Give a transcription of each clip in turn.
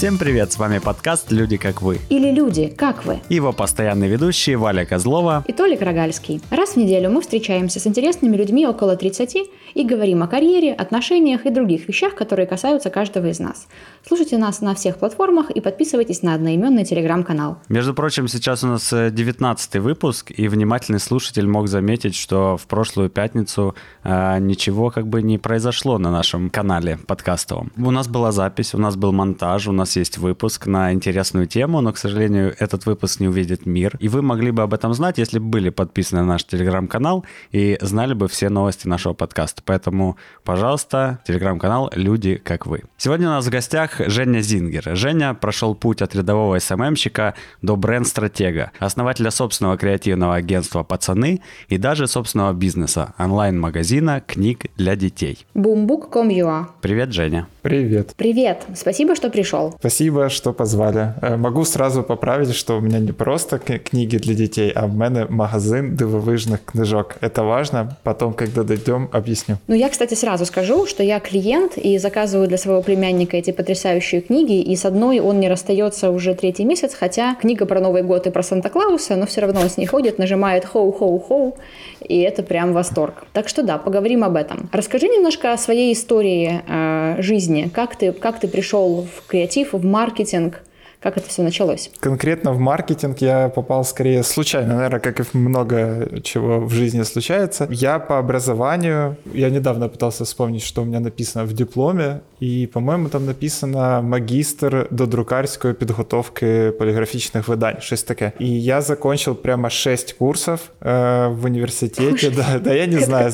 Всем привет, с вами подкаст «Люди как вы». Или «Люди, как вы». Его постоянные ведущие Валя Козлова и Толик Рогальский. Раз в неделю мы встречаемся с интересными людьми около 30 и говорим о карьере, отношениях и других вещах, которые касаются каждого из нас. Слушайте нас на всех платформах и подписывайтесь на одноименный телеграм-канал. Между прочим, сейчас у нас 19 э, выпуск, и внимательный слушатель мог заметить, что в прошлую пятницу э, ничего как бы не произошло на нашем канале подкастовом. У нас была запись, у нас был монтаж, у нас есть выпуск на интересную тему, но, к сожалению, этот выпуск не увидит мир. И вы могли бы об этом знать, если бы были подписаны на наш телеграм-канал и знали бы все новости нашего подкаста. Поэтому, пожалуйста, телеграм-канал «Люди, как вы». Сегодня у нас в гостях Женя Зингер. Женя прошел путь от рядового СММщика до бренд-стратега, основателя собственного креативного агентства «Пацаны» и даже собственного бизнеса, онлайн-магазина книг для детей. Boombook.com.ua Привет, Женя. Привет. Привет. Спасибо, что пришел. Спасибо, что позвали. Э, могу сразу поправить, что у меня не просто книги для детей, а в мене магазин дивовижных книжок. Это важно. Потом, когда дойдем, объясню. Ну, я, кстати, сразу скажу, что я клиент и заказываю для своего племянника эти потрясающие книги, и с одной он не расстается уже третий месяц, хотя книга про Новый год и про Санта-Клауса, но все равно он с ней ходит, нажимает хоу-хоу-хоу, и это прям восторг. Так что да, поговорим об этом. Расскажи немножко о своей истории э, жизни. Как ты, как ты пришел в креатив, в маркетинг? Как это все началось? Конкретно в маркетинг я попал скорее случайно, наверное, как и много чего в жизни случается. Я по образованию, я недавно пытался вспомнить, что у меня написано в дипломе, і, по-моєму, там написано магістр до друкарської підготовки поліграфічних видань, щось таке. І я закончил прямо 6 курсов э, в университете. Да, да, я не знаю.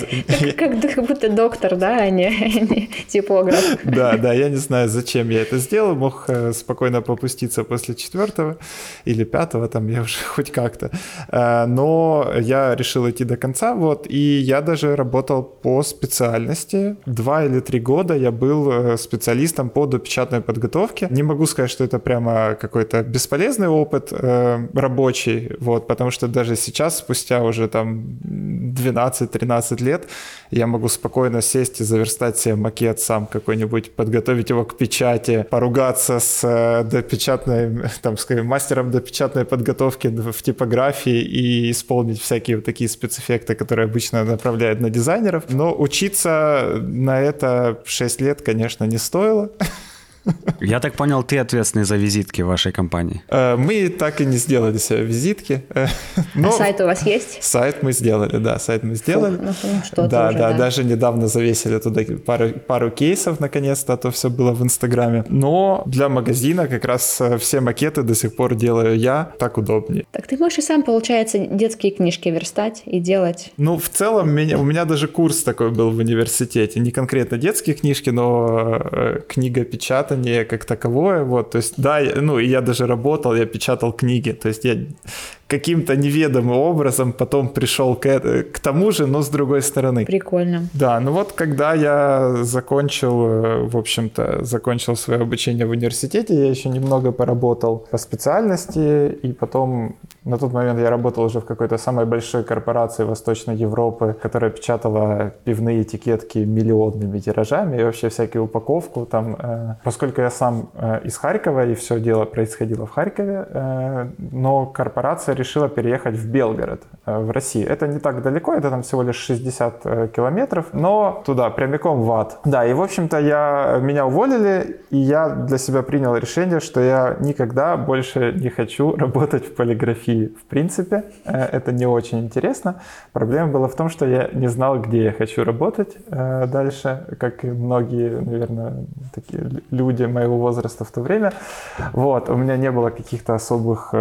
Как, как будто доктор, да, а не, не типограф. Да, да, я не знаю, зачем я это сделал. Мог э, спокойно попуститься после четвертого или пятого, там я уже хоть как-то. Э, но я решил идти до конца, вот, и я даже работал по специальности. Два или три года я был э, специалистом по допечатной подготовке. Не могу сказать, что это прямо какой-то бесполезный опыт э, рабочий, вот, потому что даже сейчас, спустя уже там 12-13 лет, я могу спокойно сесть и заверстать себе макет сам какой-нибудь, подготовить его к печати, поругаться с э, допечатной, там, скажем, мастером допечатной подготовки в типографии и исполнить всякие вот такие спецэффекты, которые обычно направляют на дизайнеров. Но учиться на это 6 лет, конечно, не стоило. Я так понял, ты ответственный за визитки в вашей компании. Э, мы так и не сделали себе визитки. Э, но а сайт у вас есть? Сайт мы сделали, да, сайт мы сделали. Фу, ну, ну, что да, уже, да, да, даже недавно завесили туда пару, пару кейсов, наконец-то, а то все было в Инстаграме. Но для магазина как раз э, все макеты до сих пор делаю я, так удобнее. Так ты можешь и сам, получается, детские книжки верстать и делать? Ну, в целом, меня, у меня даже курс такой был в университете. Не конкретно детские книжки, но книга печатания печатание как таковое, вот, то есть, да, ну, я даже работал, я печатал книги, то есть я каким-то неведомым образом потом пришел к, к тому же, но с другой стороны. Прикольно. Да, ну вот когда я закончил, э, в общем-то, закончил свое обучение в университете, я еще немного поработал по специальности, и потом на тот момент я работал уже в какой-то самой большой корпорации Восточной Европы, которая печатала пивные этикетки миллионными тиражами и вообще всякую упаковку там. Э, поскольку я сам э, из Харькова, и все дело происходило в Харькове, но корпорация решила переехать в Белгород, э, в России. Это не так далеко, это там всего лишь 60 э, километров, но туда, прямиком в ад. Да, и в общем-то я, меня уволили, и я для себя принял решение, что я никогда больше не хочу работать в полиграфии. В принципе, э, это не очень интересно. Проблема была в том, что я не знал, где я хочу работать дальше, как и многие, наверное, такие люди моего возраста в то время. Вот, у меня не было каких-то особых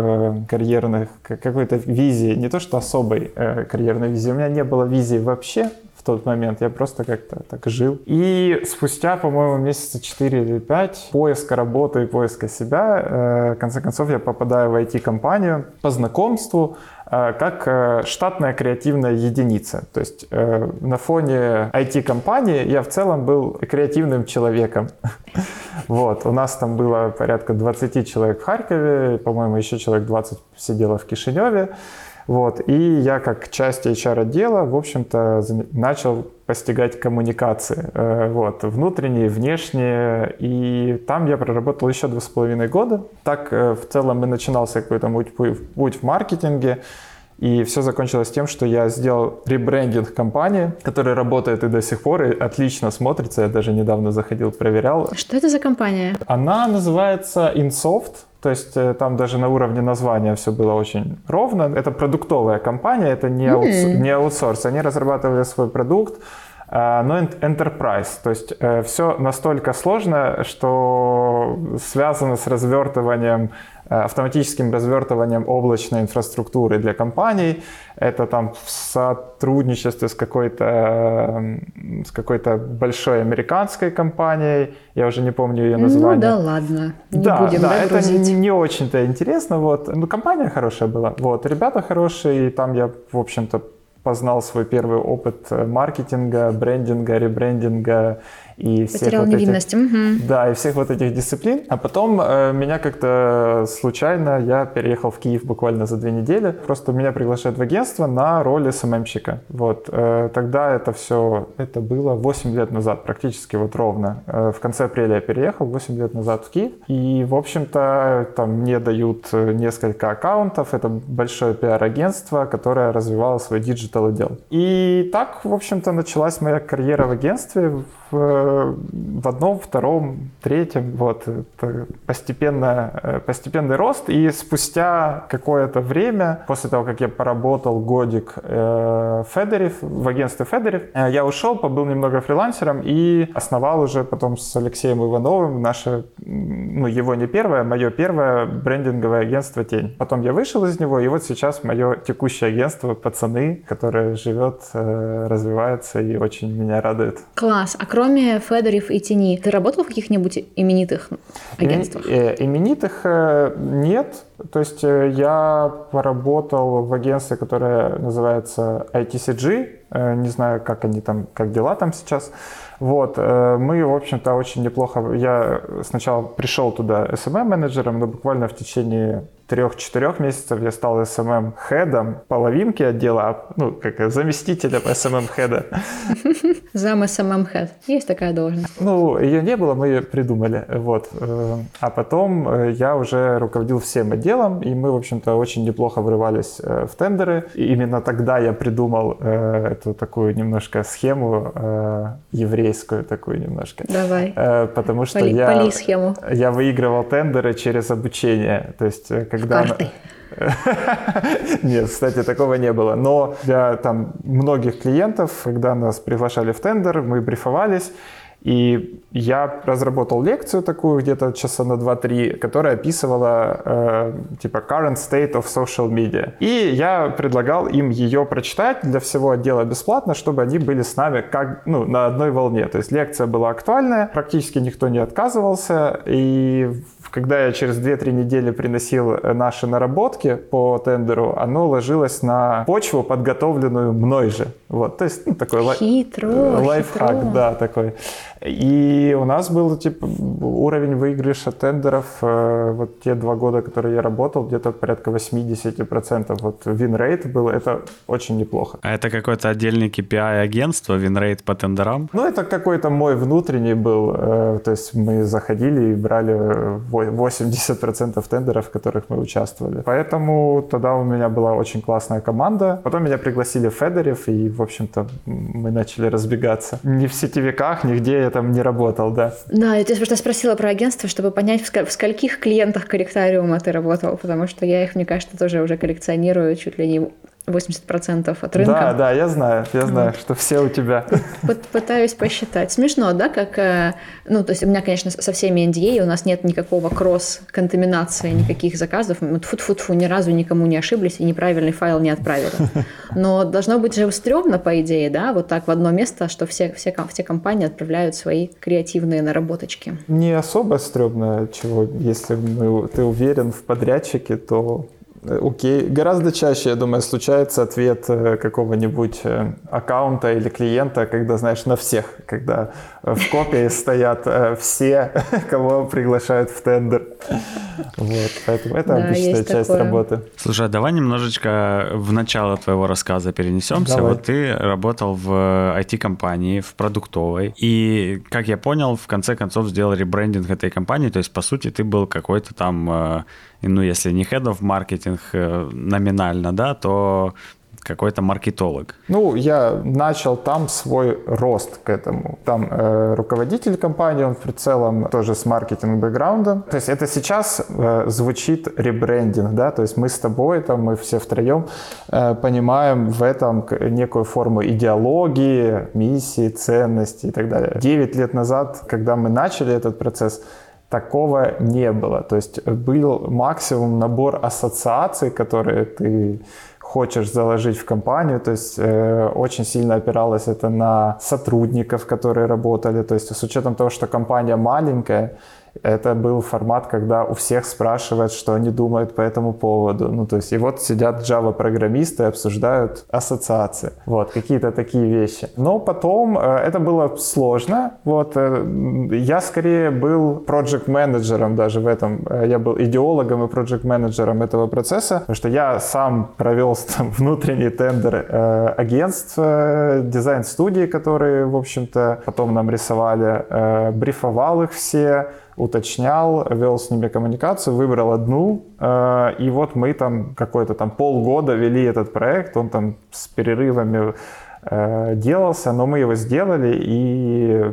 карьерных какой-то визии, не то что особой э, карьерной визии, у меня не было визии вообще в тот момент, я просто как-то так жил. И спустя, по-моему, месяца 4 или 5 поиска работы и поиска себя, э, в конце концов, я попадаю в IT-компанию по знакомству, как э, штатная креативная единица. То есть э, на фоне IT-компании я в целом был креативным человеком. Вот, у нас там было порядка 20 человек в Харькове, по-моему, еще человек 20 сидело в Кишиневе. Вот. И я как часть HR-отдела, в общем-то, начал постигать коммуникации. Э, вот. Внутренние, внешние. И там я проработал еще два с половиной года. Так э, в целом и начинался какой-то путь в маркетинге. И все закончилось тем, что я сделал ребрендинг компании, которая работает и до сих пор, и отлично смотрится. Я даже недавно заходил, проверял. Что это за компания? Она называется InSoft. То есть э, там даже на уровне названия все было очень ровно. Это продуктовая компания, это не, аутс... не аутсорс. Они разрабатывали свой продукт, э, но enterprise. То есть э, все настолько сложно, что связано с развертыванием автоматическим развертыванием облачной инфраструктуры для компаний. Это там в сотрудничестве с какой-то с какой-то большой американской компанией. Я уже не помню ее название. Ну да ладно, не да, будем да, да это не, не очень-то интересно. Вот. Ну, компания хорошая была. Вот. Ребята хорошие, и там я, в общем-то, познал свой первый опыт э, маркетинга, брендинга, ребрендинга и всех Потерял вот невинность. Этих, угу. Да, и всех вот этих дисциплин. А потом э, меня как-то случайно, я переехал в Киев буквально за две недели. Просто меня приглашают в агентство на роль СММщика. Вот. Э, тогда это все, это было 8 лет назад, практически вот ровно. Э, в конце апреля я переехал, 8 лет назад в Киев. И, в общем-то, там мне дают э, несколько аккаунтов. Это большое пиар-агентство, которое развивало свой digital отдел. И так, в общем-то, началась моя карьера в агентстве в, в одном, втором, третьем, вот, постепенно, э, постепенный рост, и спустя какое-то время, после того, как я поработал годик э, Fedoriv, в агентстве Fedoriv, э, я ушел, побыл немного фрилансером и основал уже потом с Алексеем Ивановым наше, ну, его не первое, а мое первое брендинговое агентство «Тень». Потом я вышел из него, и вот сейчас мое текущее агентство «Пацаны», которое живет, э, развивается и очень меня радует. Класс. А кроме Федорев и Тени, ты работал в каких-нибудь именитых агентствах? Э, именитых э, нет. То есть э, я поработал в агентстве, которое называется ITCG. Не знаю, как они там, как дела там сейчас. Вот, мы, в общем-то, очень неплохо... Я сначала пришел туда SMM-менеджером, но буквально в течение трех-четырех месяцев я стал SMM-хедом половинки отдела, ну, как заместителем SMM-хеда. Зам SMM-хед. Есть такая должность? Ну, ее не было, мы ее придумали. Вот. Э, а потом э, я уже руководил всем отделом, и мы, в общем-то, очень неплохо врывались э, в тендеры. И именно тогда я придумал эту такую немножко схему еврейскую такую немножко. Давай. Потому что Поли, я, я выигрывал тендеры через обучение. То есть когда... Карты. Нет, кстати, такого не было. Но для там многих клиентов, когда нас приглашали в тендер, мы брифовались, и я разработал лекцию такую где-то часа на 2-3, которая описывала э, типа current state of social media. И я предлагал им ее прочитать для всего отдела бесплатно, чтобы они были с нами как, ну, на одной волне. То есть лекция была актуальная, практически никто не отказывался. И когда я через 2-3 недели приносил э, наши наработки по тендеру, оно ложилось на почву, подготовленную мной же. Вот, то есть ну, такой хитро, лайфхак, хитро. да, такой. И у нас был типа уровень выигрыша тендеров э, вот те два года, которые я работал, где-то порядка 80%. Вот win rate был, это очень неплохо. А это какой-то отдельный KPI агентство, win rate по тендерам? Ну, это какой-то мой внутренний был. Э, то есть мы заходили и брали 80% тендеров, в которых мы участвовали. Поэтому тогда у меня была очень классная команда. Потом меня пригласили в Fedoriv, и, в общем-то, мы начали разбегаться. Ни в сетевиках, нигде я там не работал, да. Да, я тебя просто спросила про агентство, чтобы понять, в, сколь- в скольких клиентах корректариума ты работал, потому что я их, мне кажется, тоже уже коллекционирую чуть ли не 80% от рынка. Да, да, я знаю, я знаю, вот. что все у тебя. Пытаюсь посчитать. Смешно, да, как, э, ну, то есть у меня, конечно, со всеми NDA у нас нет никакого кросс-контаминации, никаких заказов. Мы фу-фу-фу ни разу никому не ошиблись и неправильный файл не отправили. Но должно быть же стрёмно, по идее, да, вот так в одно место, что все, все, все компании отправляют свои креативные наработочки. Не особо стрёмно, чего, если мы, ты уверен в подрядчике, то Окей. Гораздо чаще, я думаю, случается ответ э, какого-нибудь э, аккаунта или клиента, когда, знаешь, на всех, когда в копии стоят э, все, кого приглашают в тендер. Вот, поэтому это да, обычная часть такое. работы. Слушай, а давай немножечко в начало твоего рассказа перенесемся. Давай. Вот ты работал в IT-компании, в продуктовой, и, как я понял, в конце концов сделал ребрендинг этой компании, то есть, по сути, ты был какой-то там ну, если не head of marketing э, номинально, да, то какой-то маркетолог. Ну, я начал там свой рост к этому. Там э, руководитель компании, он в целом тоже с маркетинг-бэкграундом. То есть это сейчас э, звучит ребрендинг, да, то есть мы с тобой, там, мы все втроем э, понимаем в этом некую форму идеологии, миссии, ценностей и так далее. Девять лет назад, когда мы начали этот процесс, такого не было. То есть был максимум набор ассоциаций, которые ты хочешь заложить в компанию, то есть э, очень сильно опиралось это на сотрудников, которые работали, то есть с учетом того, что компания маленькая, это был формат, когда у всех спрашивают, что они думают по этому поводу. Ну, то есть, и вот сидят Java-программисты и обсуждают ассоциации. Вот, какие-то такие вещи. Но потом э, это было сложно. Вот, э, я скорее был проект-менеджером даже в этом. Э, я был идеологом и проект-менеджером этого процесса, потому что я сам провел там, внутренний тендер э, агентств, э, дизайн-студии, которые, в общем-то, потом нам рисовали, э, брифовал их все, уточнял, вел с ними коммуникацию, выбрал одну, э, и вот мы там какой-то там полгода вели этот проект, он там с перерывами делался, но мы его сделали и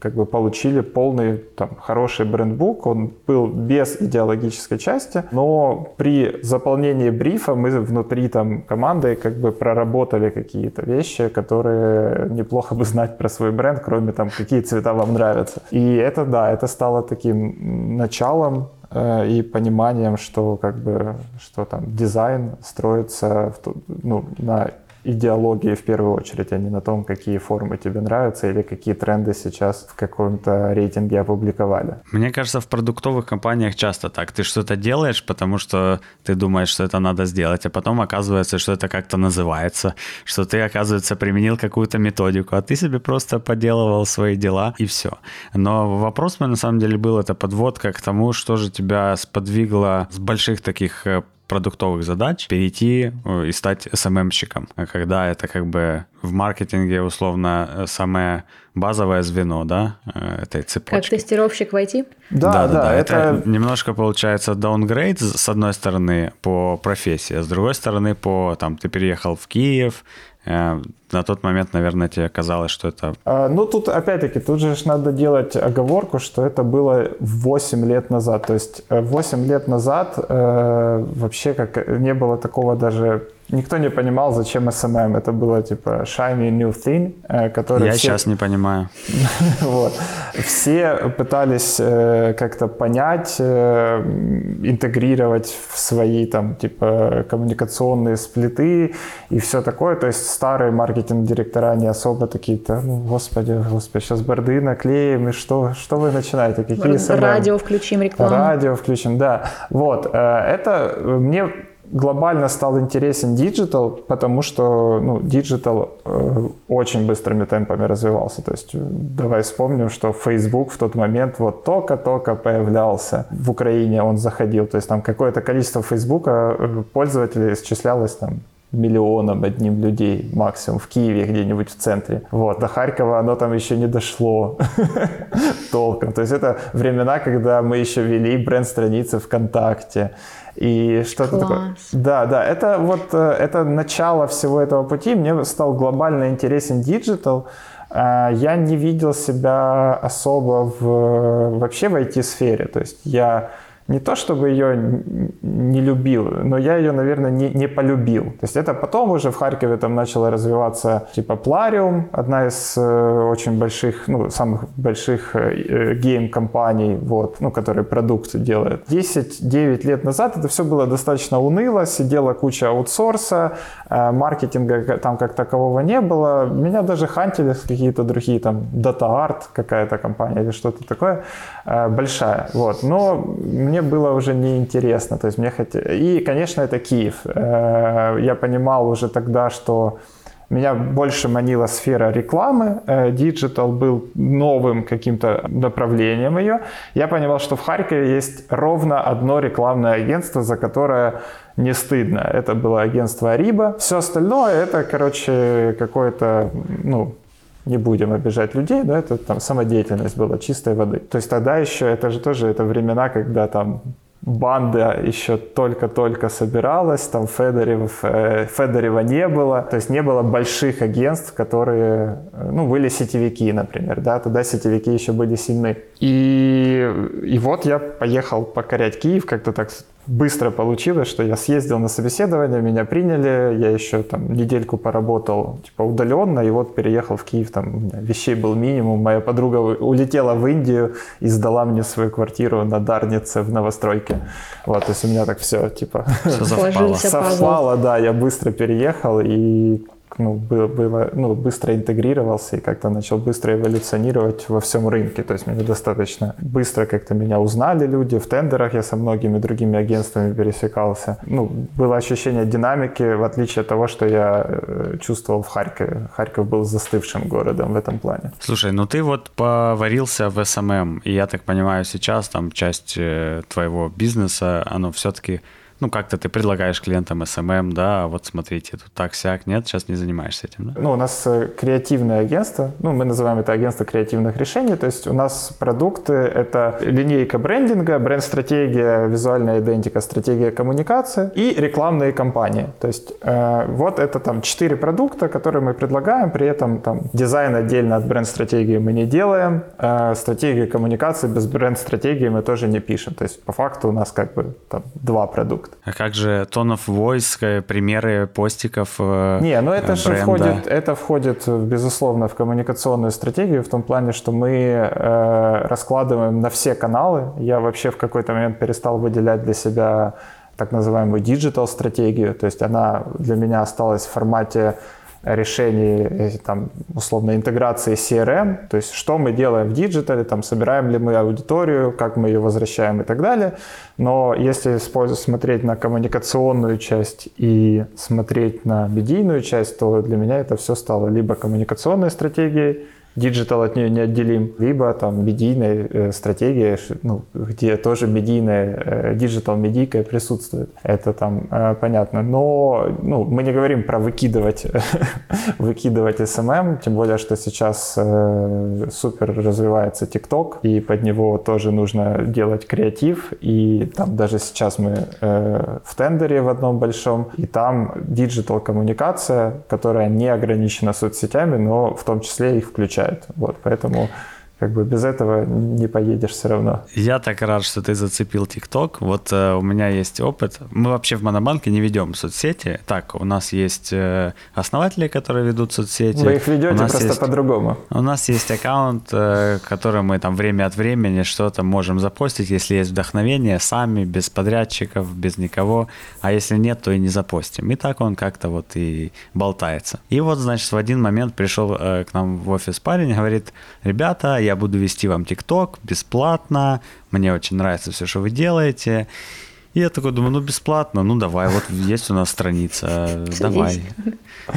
как бы получили полный там, хороший брендбук. Он был без идеологической части, но при заполнении брифа мы внутри там команды как бы проработали какие-то вещи, которые неплохо бы знать про свой бренд, кроме там, какие цвета вам нравятся. И это, да, это стало таким началом э, и пониманием, что как бы что там дизайн строится в, ну, на идеологии в первую очередь, а не на том, какие формы тебе нравятся или какие тренды сейчас в каком-то рейтинге опубликовали. Мне кажется, в продуктовых компаниях часто так. Ты что-то делаешь, потому что ты думаешь, что это надо сделать, а потом оказывается, что это как-то называется, что ты, оказывается, применил какую-то методику, а ты себе просто поделывал свои дела и все. Но вопрос мой на самом деле был, это подводка к тому, что же тебя сподвигло с больших таких э, продуктовых задач перейти э, и стать SMM-щиком, когда это как бы в маркетинге условно э, самое базовое звено, да, э, этой цепочки. Как тестировщик в IT? Да, да, да. да. Это... это немножко получается downgrade с одной стороны по профессии, а с другой стороны по там ты переехал в Киев, на тот момент, наверное, тебе казалось, что это... А, ну, тут, опять-таки, тут же надо делать оговорку, что это было 8 лет назад. То есть 8 э, лет назад э, вообще как не было такого даже Никто не понимал, зачем SMM. Это было типа shiny new thing, э, который... Я все... сейчас не понимаю. вот. Все пытались э, как-то понять, э, интегрировать в свои там типа коммуникационные сплиты и все такое. То есть старые маркетинг-директора не особо такие-то, ну, господи, господи, сейчас борды наклеим, и что, что вы начинаете? Какие SMM? Радио включим, рекламу. Радио включим, да. Вот. Это мне глобально стал интересен digital, потому что ну, digital э, очень быстрыми темпами развивался. То есть э, давай вспомним, что Facebook в тот момент вот только-только появлялся в Украине, он заходил. То есть там какое-то количество Facebook э, пользователей исчислялось там миллионом одним людей максимум в Киеве где-нибудь в центре. Вот, до Харькова оно там еще не дошло толком. То есть это времена, когда мы еще вели бренд-страницы ВКонтакте. И что-то такое. Да, да, это вот э, это начало всего этого пути. Мне стал глобально интересен диджитал. Э, я не видел себя особо в, вообще в IT-сфере. То есть я не то чтобы ее не любил, но я ее, наверное, не, не полюбил. То есть это потом уже в Харькове там начало развиваться типа Plarium, одна из э, очень больших, ну, самых больших э, гейм-компаний, вот, ну, которые продукт делают. 10-9 лет назад это все было достаточно уныло, сидела куча аутсорса, э, маркетинга там как такового не было. Меня даже хантили какие-то другие, там, DataArt какая-то компания или что-то такое, э, большая, вот. Но мне мне было уже неинтересно. То есть мне хот... И, конечно, это Киев. Э, я понимал уже тогда, что меня больше манила сфера рекламы. Digital был новым каким-то направлением ее. Я понимал, что в Харькове есть ровно одно рекламное агентство, за которое не стыдно. Это было агентство Ариба. Все остальное это, короче, какое-то, ну, не будем обижать людей, но это там самодеятельность была чистой воды. То есть тогда еще, это же тоже это времена, когда там банда еще только-только собиралась, там Федорев, э, Федорева не было, то есть не было больших агентств, которые, э, ну, были сетевики, например, да, тогда сетевики еще были сильны. И, и вот я поехал покорять Киев, как-то так быстро получилось, что я съездил на собеседование, меня приняли, я еще там недельку поработал типа удаленно, и вот переехал в Киев, там у меня вещей был минимум, моя подруга улетела в Индию и сдала мне свою квартиру на Дарнице в новостройке. Вот, то есть у меня так все типа совпало. совпало, да, я быстро переехал и ну, было, ну, быстро интегрировался и как-то начал быстро эволюционировать во всем рынке. То есть мне достаточно быстро как-то меня узнали люди. В тендерах я со многими другими агентствами пересекался. Ну, было ощущение динамики, в отличие от того, что я э, чувствовал в Харькове. Харьков был застывшим городом в этом плане. Слушай, ну ты вот поварился в SMM, и я так понимаю, сейчас там часть э, твоего бизнеса, оно все-таки ну, как-то ты предлагаешь клиентам SMM, да, вот смотрите, тут так-сяк, нет, сейчас не занимаешься этим, да? Ну, у нас э, креативное агентство, ну, мы называем это агентство креативных решений, то есть у нас продукты — это линейка брендинга, бренд-стратегия, визуальная идентика, стратегия коммуникации и рекламные кампании. То есть э, вот это там четыре продукта, которые мы предлагаем, при этом там дизайн отдельно от бренд-стратегии мы не делаем, э, стратегию коммуникации без бренд-стратегии мы тоже не пишем. То есть по факту у нас как бы там два продукта продукт. А как же tone of voice, э, примеры постиков э, Не, ну это же входит, это входит, безусловно, в коммуникационную стратегию в том плане, что мы э, раскладываем на все каналы. Я вообще в какой-то момент перестал выделять для себя так называемую digital стратегию, то есть она для меня осталась в формате решений, э, там, условно, интеграции CRM, то есть что мы делаем в диджитале, там, собираем ли мы аудиторию, как мы ее возвращаем и так далее. Но если смотреть на коммуникационную часть и смотреть на медийную часть, то для меня это все стало либо коммуникационной стратегией, digital от нее неотделим, либо там медийная э, стратегия, ну, где тоже медийная, digital медийка присутствует. Это там э, понятно. Но ну, мы не говорим про выкидывать, выкидывать SMM, тем более, что сейчас э, супер развивается TikTok, и под него тоже нужно делать креатив, и там даже сейчас мы э, в тендере в одном большом, и там digital коммуникация, которая не ограничена соцсетями, но в том числе их включает включают. Вот, поэтому как бы без этого не поедешь все равно. Я так рад, что ты зацепил ТикТок. Вот э, у меня есть опыт. Мы вообще в Монобанке не ведем соцсети. Так, у нас есть э, основатели, которые ведут соцсети. Вы их ведете просто есть, по-другому. У нас есть аккаунт, э, который мы там время от времени что-то можем запостить, если есть вдохновение, сами, без подрядчиков, без никого. А если нет, то и не запостим. И так он как-то вот и болтается. И вот, значит, в один момент пришел э, к нам в офис парень, говорит, ребята, я буду вести вам ТикТок бесплатно, мне очень нравится все, что вы делаете. И я такой думаю, ну бесплатно, ну давай, вот есть у нас страница, давай.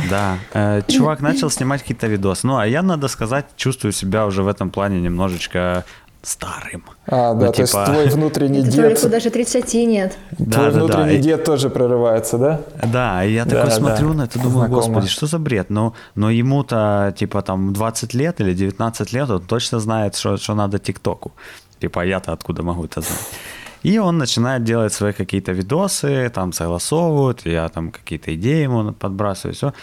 Да. Э, чувак начал снимать какие-то видосы. Ну, а я, надо сказать, чувствую себя уже в этом плане немножечко старым. А, да, ну, то есть типа твой внутренний дед... Даже 30 нет. Да, твой да, внутренний да. дед тоже прорывается, да? Да, и я да, такой смотрю да. на это, думаю, Знакомо. господи, что за бред? Но, но ему-то, типа, там, 20 лет или 19 лет, он точно знает, что, что надо ТикТоку. Типа, я-то откуда могу это знать? И он начинает делать свои какие-то видосы, там согласовывают, я там какие-то идеи ему подбрасываю, все.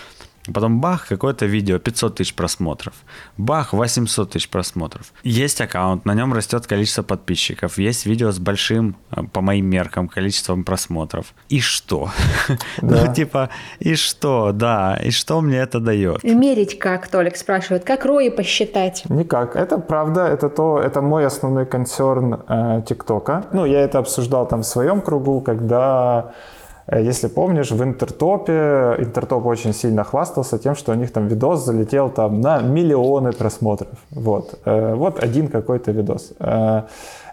Потом бах, какое-то видео, 500 тысяч просмотров. Бах, 800 тысяч просмотров. Есть аккаунт, на нем растет количество подписчиков. Есть видео с большим, э, по моим меркам, количеством просмотров. И что? Да. Ну, типа, и что, да, и что мне это дает? Мерить как, Толик спрашивает, как рои посчитать? Никак. Это правда, это то, это мой основной концерн э, ТикТока. ну, я это обсуждал там в своем кругу, когда Э, если помнишь, в Интертопе, Интертоп очень сильно хвастался тем, что у них там видос залетел там на миллионы просмотров. Вот, э, вот один какой-то видос.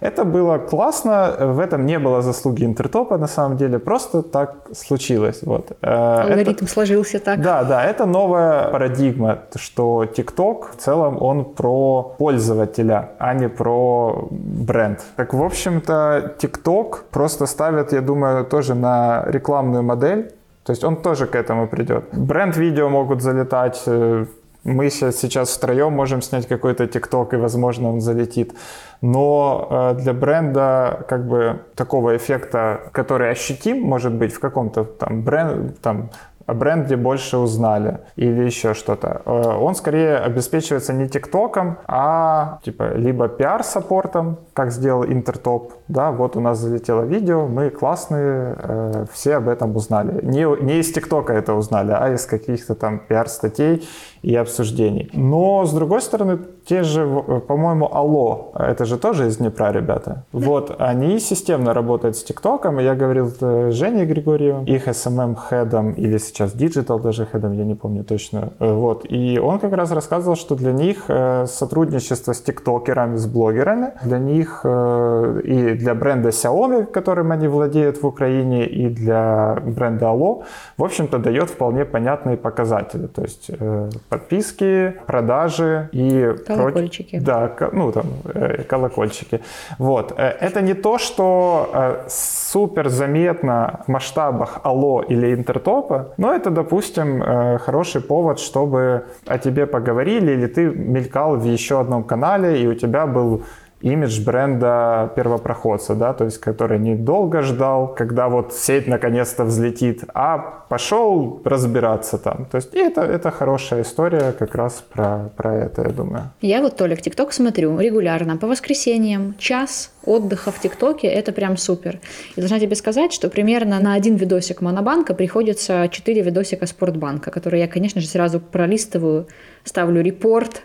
Э, это было классно, в этом не было заслуги Интертопа на самом деле, просто так случилось. Вот. Алгоритм это, сложился так. Да, да, это новая парадигма, что TikTok в целом он про пользователя, а не про бренд. Так, в общем-то, TikTok просто ставит, я думаю, тоже на рекламную модель, то есть он тоже к этому придет. Бренд-видео могут залетать, э, мы сейчас втроем можем снять какой-то ТикТок, и, возможно, он залетит. Но э, для бренда как бы такого эффекта, который ощутим, может быть, в каком-то там бренд, там о бренде больше узнали или еще что-то. Э, он скорее обеспечивается не ТикТоком, а типа либо пиар-саппортом, как сделал Интертоп. Да, вот у нас залетело видео, мы классные, э, все об этом узнали. Не, не из ТикТока это узнали, а из каких-то там пиар-статей и обсуждений. Но, с другой стороны, те же, по-моему, Алло, это же тоже из Днепра ребята. Вот, они системно работают с ТикТоком, я говорил с Женей Григорьевым, их SMM-хедом, или сейчас Digital даже хедом, я не помню точно. Вот, и он как раз рассказывал, что для них э, сотрудничество с тиктокерами, с блогерами, для них э, и для бренда Xiaomi, которым они владеют в Украине, и для бренда Allo, в общем-то, дает вполне понятные показатели. То есть э, подписки, продажи и колокольчики. Против... Да, ну там э, колокольчики. Вот. Э, это не то, что э, супер заметно в масштабах Алло или Интертопа, но это, допустим, хороший повод, чтобы о тебе поговорили, или ты мелькал в еще одном канале, и у тебя был имидж бренда первопроходца, да, то есть который недолго ждал, когда вот сеть наконец-то взлетит, а пошел разбираться там. То есть и это, это хорошая история как раз про, про это, я думаю. Я вот, Толик, ТикТок смотрю регулярно, по воскресеньям, час отдыха в ТикТоке, это прям супер. И должна тебе сказать, что примерно на один видосик Монобанка приходится 4 видосика Спортбанка, которые я, конечно же, сразу пролистываю, ставлю репорт,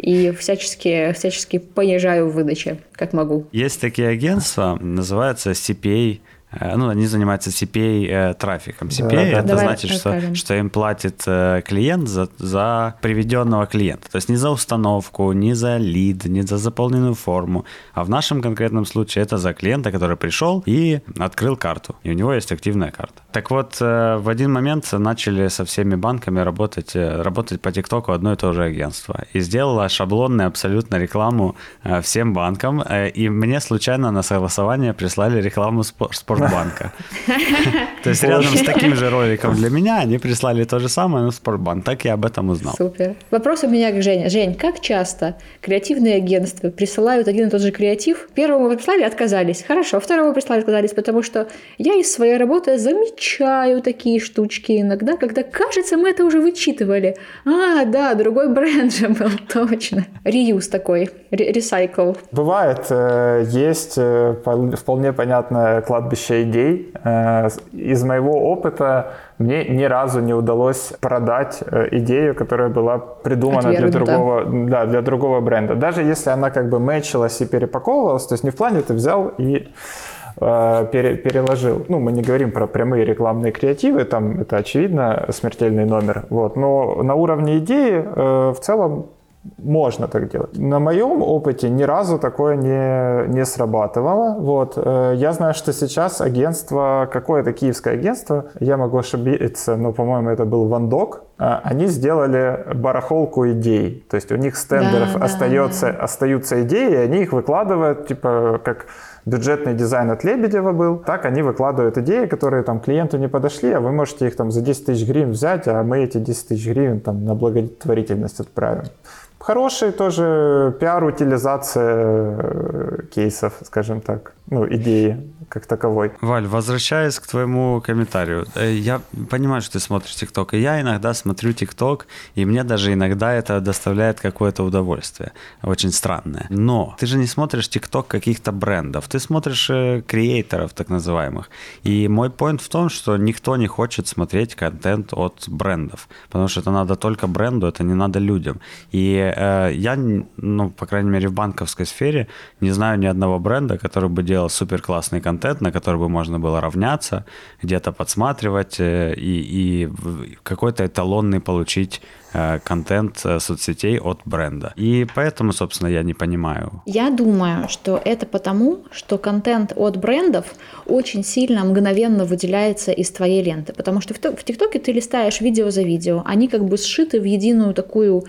и всячески, всячески понижаю в выдаче, как могу. Есть такие агентства, называются CPA ну, они занимаются CPA э, трафиком. CPA да, это Давай значит, что, что им платит э, клиент за, за приведенного клиента. То есть не за установку, не за лид, не за заполненную форму, а в нашем конкретном случае это за клиента, который пришел и открыл карту, и у него есть активная карта. Так вот, в один момент начали со всеми банками работать, работать по ТикТоку одно и то же агентство. И сделала шаблонную абсолютно рекламу всем банкам, и мне случайно на согласование прислали рекламу спорт Спортбанка. То есть рядом с таким же роликом для меня они прислали то же самое, но Спортбанк. Так я об этом узнал. Супер. Вопрос у меня к Жене. Жень, как часто креативные агентства присылают один и тот же креатив? Первому вы прислали, отказались. Хорошо. Второму прислали, отказались, потому что я из своей работы замечаю такие штучки иногда, когда кажется, мы это уже вычитывали. А, да, другой бренд же был, точно. Реюз такой, ресайкл. Bывает, э, есть э, вполне понятное кладбище тысяча идей. Э, из моего опыта мне ни разу не удалось продать э, идею, которая была придумана для другого, да, для другого бренда. Даже если она как бы мэчилась и перепаковывалась, то есть не в плане ты взял и э, пере, переложил. Ну, мы не говорим про прямые рекламные креативы, там это очевидно смертельный номер. Вот. Но на уровне идеи в целом можно так делать. На моем опыте ни разу такое не, не срабатывало. Вот. Э, я знаю, что сейчас агентство, какое-то киевское агентство, я могу ошибиться, но, по-моему, это был Вандок, они сделали барахолку идей. То есть у них с тендеров да, остается, да, да. остаются идеи, и они их выкладывают, типа, как бюджетный дизайн от Лебедева был, так они выкладывают идеи, которые там клиенту не подошли, а вы можете их там за 10 тысяч гривен взять, а мы эти 10 тысяч гривен там на благотворительность отправим. Хороший тоже пиар-утилизация э, кейсов, скажем так, ну, идеи как таковой. Валь, возвращаясь к твоему комментарию, э, я понимаю, что ты смотришь ТикТок, и я иногда смотрю ТикТок, и мне даже иногда это доставляет какое-то удовольствие, очень странное. Но ты же не смотришь ТикТок каких-то брендов, ты смотришь э, креаторов так называемых. И мой поинт в том, что никто не хочет смотреть контент от брендов, потому что это надо только бренду, это не надо людям. И э, я, ну, по крайней мере, в банковской сфере не знаю ни одного бренда, который бы делал супер классный контент контент, на который бы можно было равняться, где-то подсматривать э, и, и какой-то эталонный получить Э, контент э, соцсетей от бренда. И поэтому, собственно, я не понимаю. Я думаю, что это потому, что контент от брендов очень сильно, мгновенно выделяется из твоей ленты. Потому что в ТикТоке ты листаешь видео за видео, они как бы сшиты в единую такую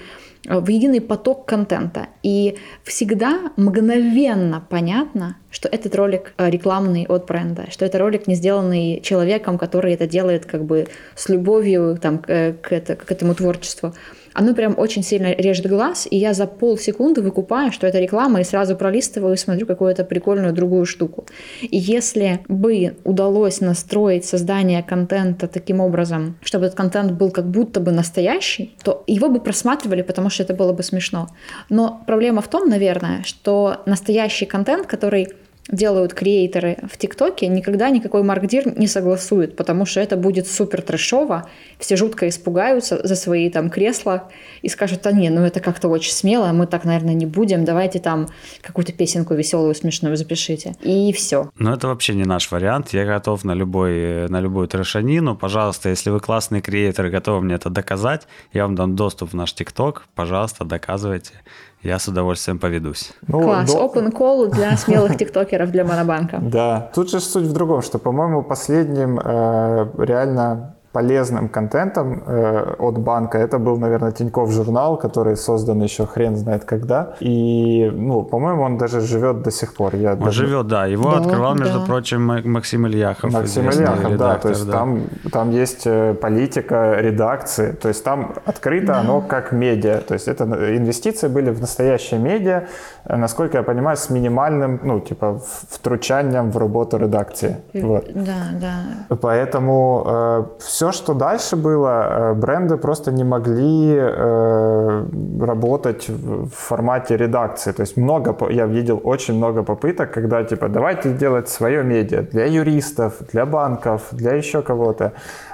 в единый поток контента. И всегда мгновенно понятно, что этот ролик э, рекламный от бренда, что это ролик не сделанный человеком, который это делает как бы с любовью там, к, к, это, к этому творчеству оно прям очень сильно режет глаз, и я за полсекунды выкупаю, что это реклама, и сразу пролистываю и смотрю какую-то прикольную другую штуку. И если бы удалось настроить создание контента таким образом, чтобы этот контент был как будто бы настоящий, то его бы просматривали, потому что это было бы смешно. Но проблема в том, наверное, что настоящий контент, который делают креаторы в ТикТоке, никогда никакой маркдир не согласует, потому что это будет супер трэшово, все жутко испугаются за свои там кресла и скажут, а не, ну это как-то очень смело, мы так, наверное, не будем, давайте там какую-то песенку веселую, смешную запишите. И все. Но это вообще не наш вариант, я готов на любой, на любую трэшанину, пожалуйста, если вы классный креатор готовы мне это доказать, я вам дам доступ в наш ТикТок, пожалуйста, доказывайте я с удовольствием поведусь. Ну, Класс, до... open call для смелых тиктокеров для Монобанка. Да, тут же суть в другом, что, по-моему, последним э, реально полезным контентом э, от банка. Это был, наверное, Тиньков журнал, который создан еще хрен знает когда. И, ну, по-моему, он даже живет до сих пор. Я он даже... живет, да. Его да, открывал, между да. прочим, Максим Ильяхов. Максим Ильяхов, редактор, да. То есть да. Там, там есть э, политика редакции. То есть там открыто да. оно как медиа. То есть это инвестиции были в настоящее медиа, э, насколько я понимаю, с минимальным, ну, типа, втручанием в работу редакции. Вот. Да, да. Поэтому э, все, что дальше было, э, бренды просто не могли э, работать в формате редакции. То есть много, я видел очень много попыток, когда типа давайте делать свое медиа для юристов, для банков, для еще кого-то.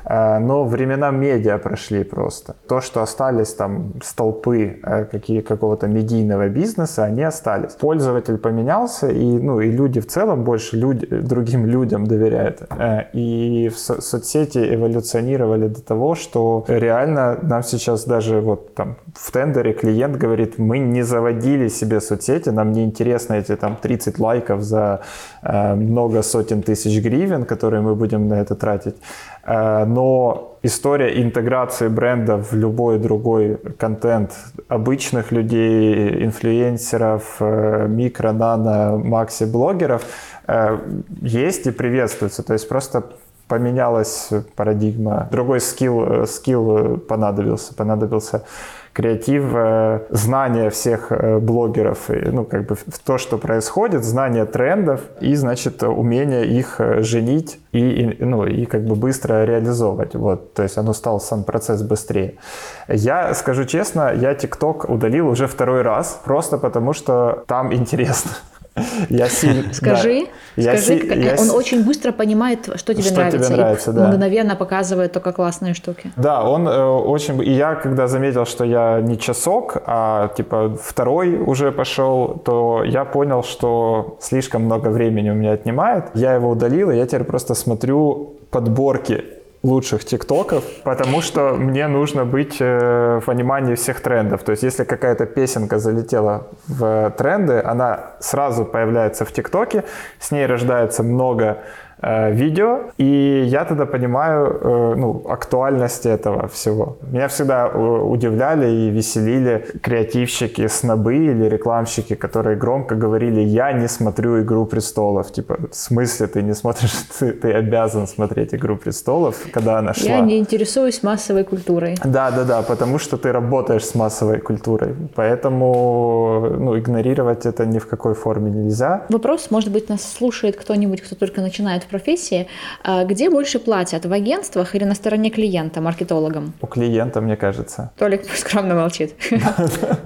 Э, но времена медиа прошли просто. То, что остались там столпы э, какие, какого-то медийного бизнеса, они остались. Пользователь поменялся, и, ну, и люди в целом больше люди, другим людям доверяют. Э, и в со- соцсети эволюционировали до того, что реально нам сейчас даже вот там в тендере клиент говорит, мы не заводили себе соцсети, нам не интересно эти там 30 лайков за э, много сотен тысяч гривен, которые мы будем на это тратить. Э, но история интеграции бренда в любой другой контент обычных людей, инфлюенсеров, э, микро, нано, макси блогеров э, есть и приветствуется. То есть просто поменялась парадигма, другой скилл, скилл понадобился, понадобился креатив, э, знание всех э, блогеров, ну, как бы в то, что происходит, знание трендов и, значит, умение их э, женить и, и, ну, и как бы быстро реализовывать. Вот, то есть оно стал сам процесс быстрее. Я скажу честно, я TikTok удалил уже второй раз, просто потому что там интересно. Я сильно... Скажи, да. скажи, я как... я... он очень быстро понимает, что тебе что нравится, тебе нравится и да. мгновенно показывает только классные штуки. Да, он э, очень... И я, когда заметил, что я не часок, а типа второй уже пошел, то я понял, что слишком много времени у меня отнимает. Я его удалил, и я теперь просто смотрю подборки лучших тиктоков, потому что мне нужно быть э, в понимании всех трендов. То есть, если какая-то песенка залетела в тренды, она сразу появляется в тиктоке, с ней рождается много видео, и я тогда понимаю э, ну, актуальность этого всего. Меня всегда э, удивляли и веселили креативщики, снобы или рекламщики, которые громко говорили «я не смотрю «Игру престолов». Типа, в смысле ты не смотришь, ты, ты обязан смотреть «Игру престолов», когда она шла. Я не интересуюсь массовой культурой. Да-да-да, потому что ты работаешь с массовой культурой, поэтому ну, игнорировать это ни в какой форме нельзя. Вопрос, может быть, нас слушает кто-нибудь, кто только начинает профессии. А где больше платят, в агентствах или на стороне клиента, маркетологам? У клиента, мне кажется. Толик скромно молчит.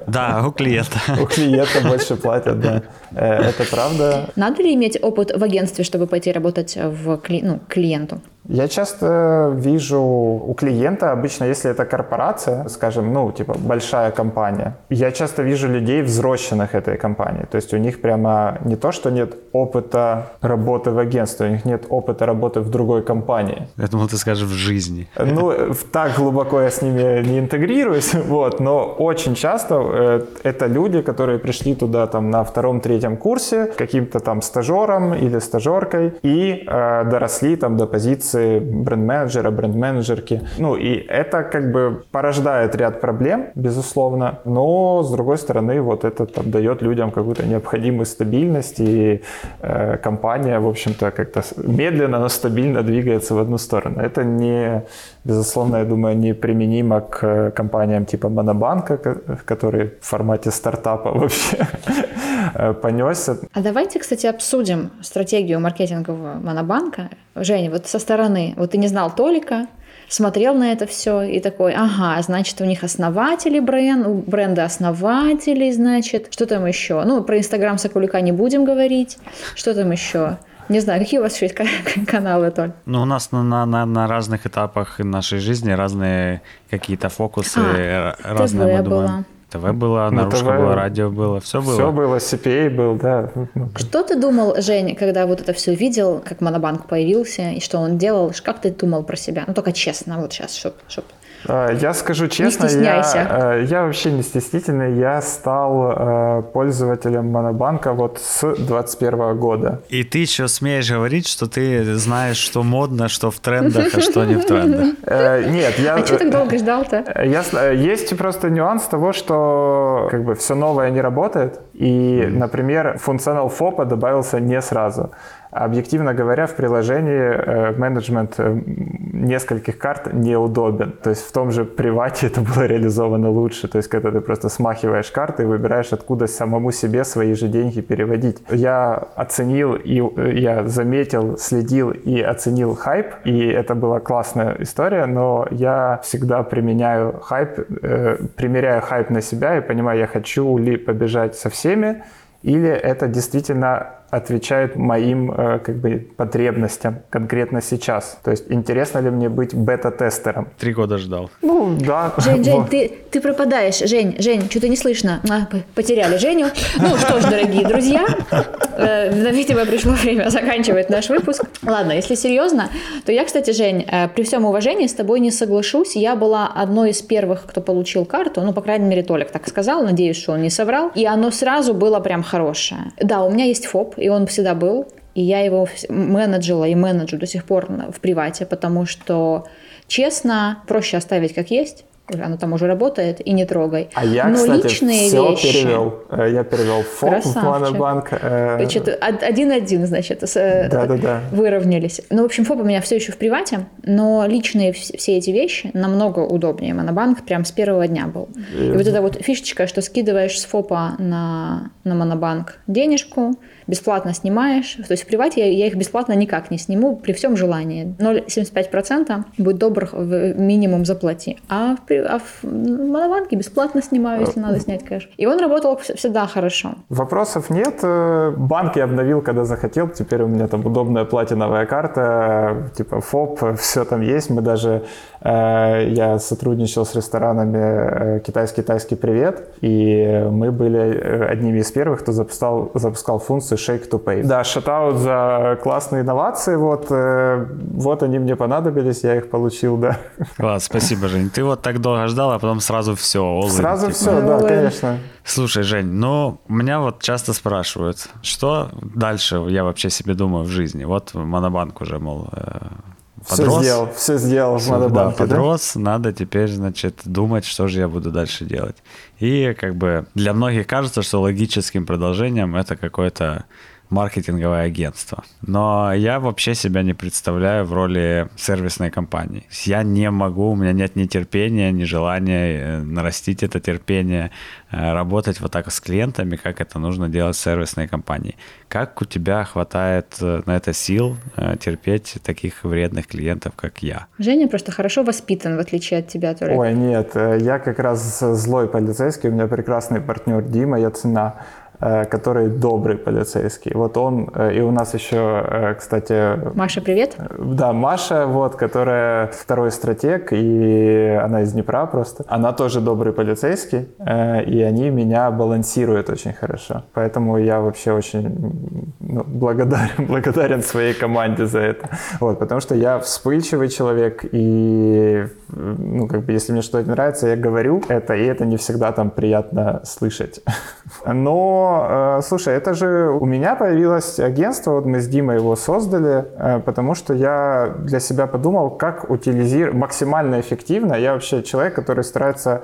Да, у клиента. У клиента больше платят, да. Э, это правда. Надо ли иметь опыт в агентстве, чтобы пойти работать в ну, клиенту? Я часто вижу у клиента, обычно если это корпорация, скажем, ну, типа большая компания, я часто вижу людей взросленных этой компании. То есть у них прямо не то, что нет опыта работы в агентстве, у них нет опыта работы в другой компании. Я думал, ты скажешь в жизни. Ну, так глубоко я с ними не интегрируюсь, вот, но очень часто э, это люди, которые пришли туда там на втором-третьем курсе каким-то там стажером или стажеркой и э, доросли там до позиции позиции бренд-менеджера, бренд-менеджерки. Ну и это как бы порождает ряд проблем, безусловно, но с другой стороны вот это там дает людям какую-то необходимую стабильность и э, компания, в общем-то, как-то медленно, но стабильно двигается в одну сторону. Это не, безусловно, я думаю, не применимо к компаниям типа Монобанка, которые в формате стартапа вообще э, понесся. А давайте, кстати, обсудим стратегию маркетингового Монобанка. Женя, вот со стороны. Вот ты не знал Толика, смотрел на это все и такой, ага, значит, у них основатели бренд, у бренда основателей, значит, что там еще? Ну, про Инстаграм Соколюка не будем говорить, что там еще? Не знаю, какие у вас еще есть каналы, Толь? Ну, у нас на, на, на разных этапах нашей жизни разные какие-то фокусы, а, разные, мы думаем. Была. ТВ было, на наружка ТВ... было, радио было, все было. Все было, CPA был, да. Что ты думал, Жень, когда вот это все видел, как Монобанк появился, и что он делал, как ты думал про себя? Ну, только честно, вот сейчас, чтобы чтоб я скажу честно, не я, э, я вообще не стеснительный. Я стал э, пользователем Монобанка вот с 2021 года. И ты еще смеешь говорить, что ты знаешь, что модно, что в трендах, а что не в трендах? Э, нет, я... А что так долго ждал-то? Есть просто нюанс того, что как бы все новое не работает. И, например, функционал ФОПа добавился не сразу. Объективно говоря, в приложении э, менеджмент э, нескольких карт неудобен. То есть в том же привате это было реализовано лучше. То есть когда ты просто смахиваешь карты и выбираешь, откуда самому себе свои же деньги переводить. Я оценил и э, я заметил, следил и оценил хайп. И это была классная история, но я всегда применяю хайп, примеряю хайп на себя и понимаю, я хочу ли побежать со всеми, или это действительно отвечает моим э, как бы потребностям конкретно сейчас. То есть интересно ли мне быть бета-тестером? Три года ждал. Ну да. Жень, Жень, ты, ты пропадаешь. Жень, Жень, что-то не слышно. А, потеряли Женю. Ну что ж, дорогие друзья, э, видимо, пришло время заканчивать наш выпуск. Ладно, если серьезно, то я, кстати, Жень, э, при всем уважении с тобой не соглашусь. Я была одной из первых, кто получил карту. Ну, по крайней мере, Толик так сказал. Надеюсь, что он не соврал. И оно сразу было прям хорошее. Да, у меня есть ФОП, и он всегда был, и я его менеджила и менеджу до сих пор в привате, потому что, честно, проще оставить как есть, оно там уже работает, и не трогай. А я, Но кстати, личные все вещи... перевел. Э, я перевел ФОП в Монобанк. Э, значит, один-один, значит, э, Да-да-да. выровнялись. Ну, в общем, ФОП у меня все еще в привате, но личные все эти вещи намного удобнее. Монобанк прям с первого дня был. И, и вот эта вот фишечка, что скидываешь с ФОПа на, на Монобанк денежку, бесплатно снимаешь. То есть в привате я, я их бесплатно никак не сниму при всем желании. 0,75% будь добр, в минимум заплати. А в, а в монованке бесплатно снимаю, если надо снять кэш. И он работал всегда хорошо. Вопросов нет. Э, банк я обновил, когда захотел. Теперь у меня там удобная платиновая карта, типа ФОП, все там есть. Мы даже, э, я сотрудничал с ресторанами э, «Китайский-тайский привет», и мы были одними из первых, кто запускал, запускал функцию Shake to Pay. Да, шатаут за классные инновации, вот, э, вот они мне понадобились, я их получил, да. Класс, спасибо, Жень. Ты вот так долго ждал, а потом сразу все. All сразу типа. все, да, конечно. Слушай, Жень, ну, меня вот часто спрашивают, что дальше я вообще себе думаю в жизни? Вот Монобанк уже, мол, э, подрос. Все сделал, все сделал в Монобанке, да, подрос, да? надо теперь, значит, думать, что же я буду дальше делать. И как бы для многих кажется, что логическим продолжением это какое-то маркетинговое агентство. Но я вообще себя не представляю в роли сервисной компании. Я не могу, у меня нет ни терпения, ни желания э, нарастить это терпение, э, работать вот так с клиентами, как это нужно делать в сервисной компании. Как у тебя хватает э, на это сил терпеть таких вредных клиентов, как я? Женя просто хорошо воспитан, в отличие от тебя, Турек. Ой, нет, я как раз злой полицейский, у меня прекрасный партнер Дима, я цена который добрый полицейский. Вот он, э, и у нас еще, кстати... Маша, привет. Да, Маша, вот, которая второй стратег, и она из Днепра просто. Она тоже добрый полицейский, и они меня балансируют очень хорошо. Поэтому я вообще очень ну, благодарен, благодарен своей команде за это. Вот, потому что я вспыльчивый человек, и ну, как бы, если мне что-то нравится, я говорю это, и это не всегда там приятно слышать. Но, э, слушай, это же у меня появилось агентство, вот мы с Димой его создали, э, потому что я для себя подумал, как утилизировать максимально эффективно. Я вообще человек, который старается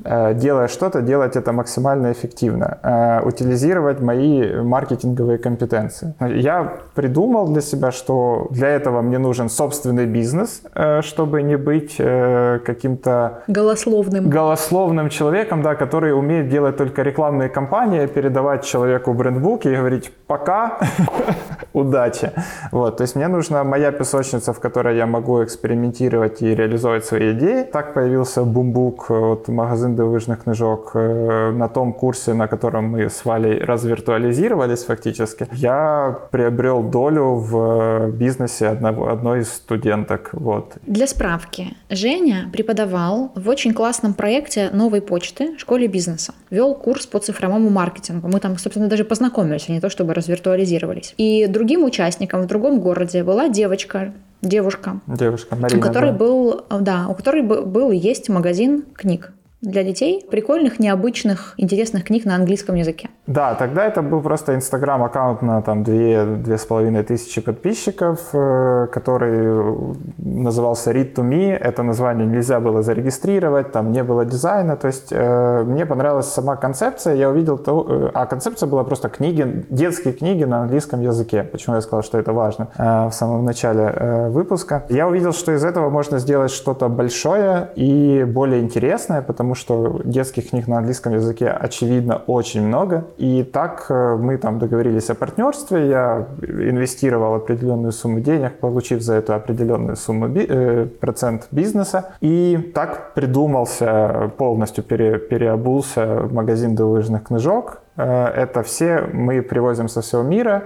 делая что-то, делать это максимально эффективно, э, утилизировать мои маркетинговые компетенции. Я придумал для себя, что для этого мне нужен собственный бизнес, э, чтобы не быть каким-то голословным, голословным человеком, да, который умеет делать только рекламные кампании, передавать человеку брендбук и говорить «пока, удачи». Вот, то есть мне нужна моя песочница, в которой я могу экспериментировать и реализовать свои идеи. Так появился бумбук от магазина магазин дивовижных книжок э, на том курсе, на котором мы с Валей развиртуализировались фактически, я приобрел долю в э, бизнесе одного, одной из студенток. Вот. Для справки, Женя преподавал в очень классном проекте новой почты школе бизнеса. Вел курс по цифровому маркетингу. Мы там, собственно, даже познакомились, а не то чтобы развиртуализировались. И другим участником в другом городе была девочка, девушка, девушка Марина, у которой да. был, да, у которой был и есть магазин книг для детей прикольных, необычных, интересных книг на английском языке. Да, тогда это был просто инстаграм-аккаунт на там две, две с половиной тысячи подписчиков, э, который назывался Read to Me. Это название нельзя было зарегистрировать, там не было дизайна. То есть э, мне понравилась сама концепция. Я увидел, то, э, а концепция была просто книги, детские книги на английском языке. Почему я сказал, что это важно в самом начале выпуска. Я увидел, что из этого можно сделать что-то большое и более интересное, потому что детских книг на английском языке, очевидно, очень много. И так э, мы там договорились о партнерстве, я инвестировал определенную сумму денег, получив за это определенную сумму би- э, процент бизнеса. И так придумался, полностью пере- переобулся магазин дивовижных книжок. Э, это все мы привозим со всего мира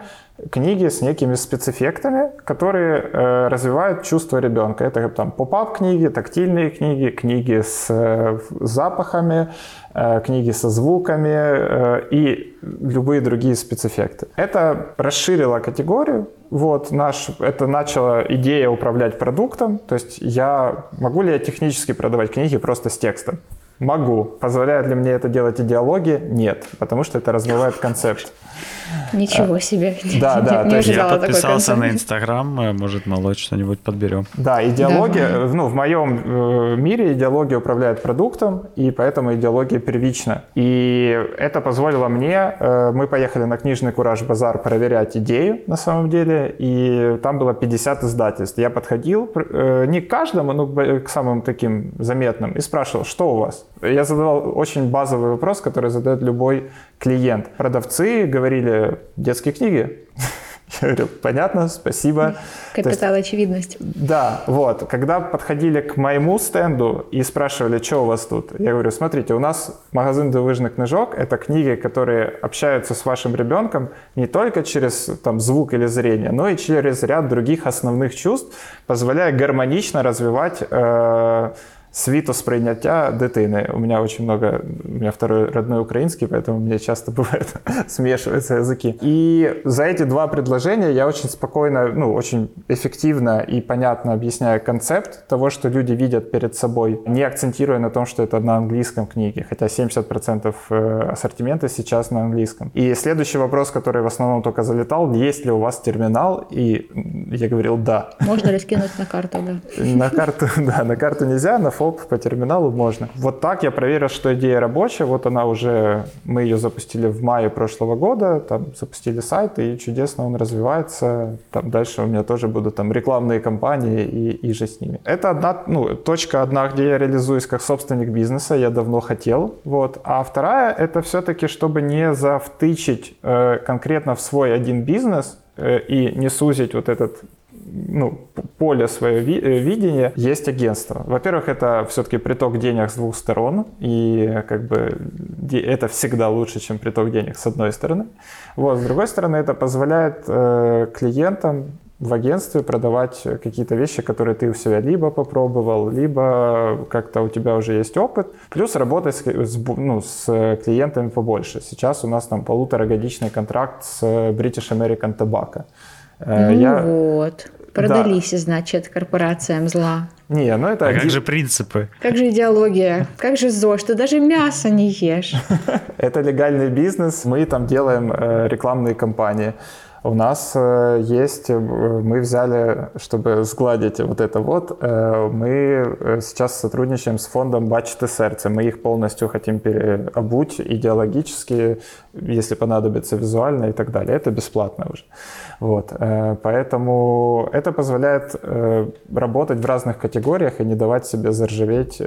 книги с некими спецэффектами, которые э, развивают чувство ребенка. Это там поп-ап книги, тактильные книги, книги с э, запахами, книги со звуками и любые другие спецэффекты. Это расширило категорию. Вот наш, это начала идея управлять продуктом. То есть я могу ли я технически продавать книги просто с текстом? Могу. Позволяет ли мне это делать идеология? Нет, потому что это развивает концепт. Ничего себе. Да, да. Не я подписался на Инстаграм, э, может, молоть что-нибудь подберем. Да, идеология, да. ну, в моем э, мире идеология управляет продуктом, и поэтому идеология первична. И это позволило мне, э, мы поехали на книжный Кураж Базар проверять идею, на самом деле, и там было 50 издательств. Я подходил, не к каждому, но к самым таким заметным, и спрашивал, что у вас? Я задавал очень базовый вопрос, который задает любой клиент. Продавцы говорили, детские книги. Я говорю, понятно, спасибо. Капитал есть, очевидность. Да, вот. Когда подходили к моему стенду и спрашивали, что у вас тут, я говорю, смотрите, у нас магазин дивижных книжок, это книги, которые общаются с вашим ребенком не только через там, звук или зрение, но и через ряд других основных чувств, позволяя гармонично развивать э, світосприйняття дитини. У меня очень много, у меня второй родной украинский, поэтому мне часто бывает смешиваются языки. И за эти два предложения я очень спокойно, ну, очень эффективно и понятно объясняю концепт того, что люди видят перед собой, не акцентируя на том, что это на английском книге, хотя 70% э, ассортимента сейчас на английском. И следующий вопрос, который в основном только залетал, есть ли у вас терминал? И я говорил, да. Можно ли скинуть на карту, да? На карту, да, на карту нельзя, на фоп по терминалу можно. Вот так я проверил, что идея рабочая. Вот она уже, мы ее запустили в мае прошлого года, там запустили сайт, и чудесно он развивается. Там дальше у меня тоже будут там рекламные кампании и, и же с ними. Это одна, ну, точка одна, где я реализуюсь как собственник бизнеса, я давно хотел. Вот. А вторая, это все-таки, чтобы не завтычить э, конкретно в свой один бизнес, э, и не сузить вот этот ну, поле свое ви- видение, есть агентство. Во-первых, это все-таки приток денег с двух сторон, и как бы это всегда лучше, чем приток денег с одной стороны. Вот, с другой стороны, это позволяет э, клиентам в агентстве продавать какие-то вещи, которые ты у себя либо попробовал, либо как-то у тебя уже есть опыт, плюс работать с, с, ну, с клиентами побольше. Сейчас у нас там полуторагодичный контракт с British American Tobacco. Э, ну Я... вот, продались, да. значит, корпорациям зла. Не, ну это... А один... как же принципы? Как же идеология? Как же ЗОЖ? Ты даже мясо не ешь. Это легальный бизнес. Мы там делаем э, рекламные кампании. У нас э, есть, э, мы взяли, чтобы сгладить вот это вот, мы сейчас сотрудничаем с фондом «Бачите сердце». Мы их полностью хотим переобуть идеологически, если понадобится визуально и так далее. Это бесплатно уже. Вот. Поэтому это позволяет работать в разных категориях и не давать себе заржаветь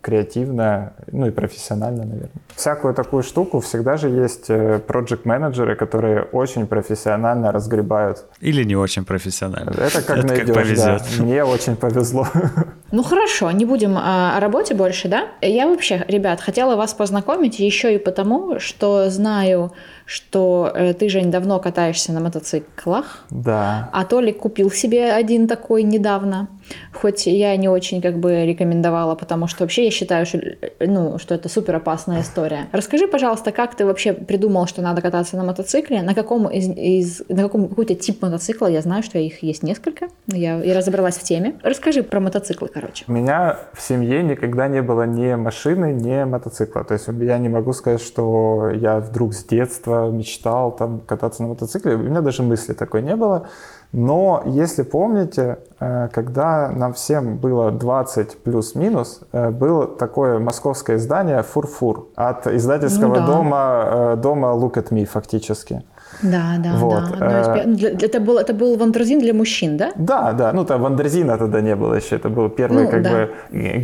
креативно, ну и профессионально, наверное. Всякую такую штуку всегда же есть проект-менеджеры, которые очень профессионально профессионально разгребают. Или не очень профессионально. Это как Это найдешь, как повезет. Да. Мне очень повезло. Ну хорошо, не будем о работе больше, да? Я вообще, ребят, хотела вас познакомить еще и потому, что знаю что э, ты, Жень, давно катаешься на мотоциклах. Да. А Толик купил себе один такой недавно. Хоть я не очень как бы рекомендовала, потому что вообще я считаю, что, ну, что это супер опасная история. Расскажи, пожалуйста, как ты вообще придумал, что надо кататься на мотоцикле? На каком из, из на каком какой-то тип мотоцикла? Я знаю, что их есть несколько. Я, я разобралась в теме. Расскажи про мотоциклы, короче. У меня в семье никогда не было ни машины, ни мотоцикла. То есть я не могу сказать, что я вдруг с детства мечтал там кататься на мотоцикле. У меня даже мысли такой не было. Но если помните, э, когда нам всем было 20 плюс-минус, э, было такое московское издание «FURFUR» от издательского ну, да. дома, э, дома «Look at Me» фактически. Да, да, вот. да. Ну, это был, это был Wonderzine для мужчин, да? Да, да. Ну, там Wonderzine'а тогда не было еще. Это был первый ну, как да. бы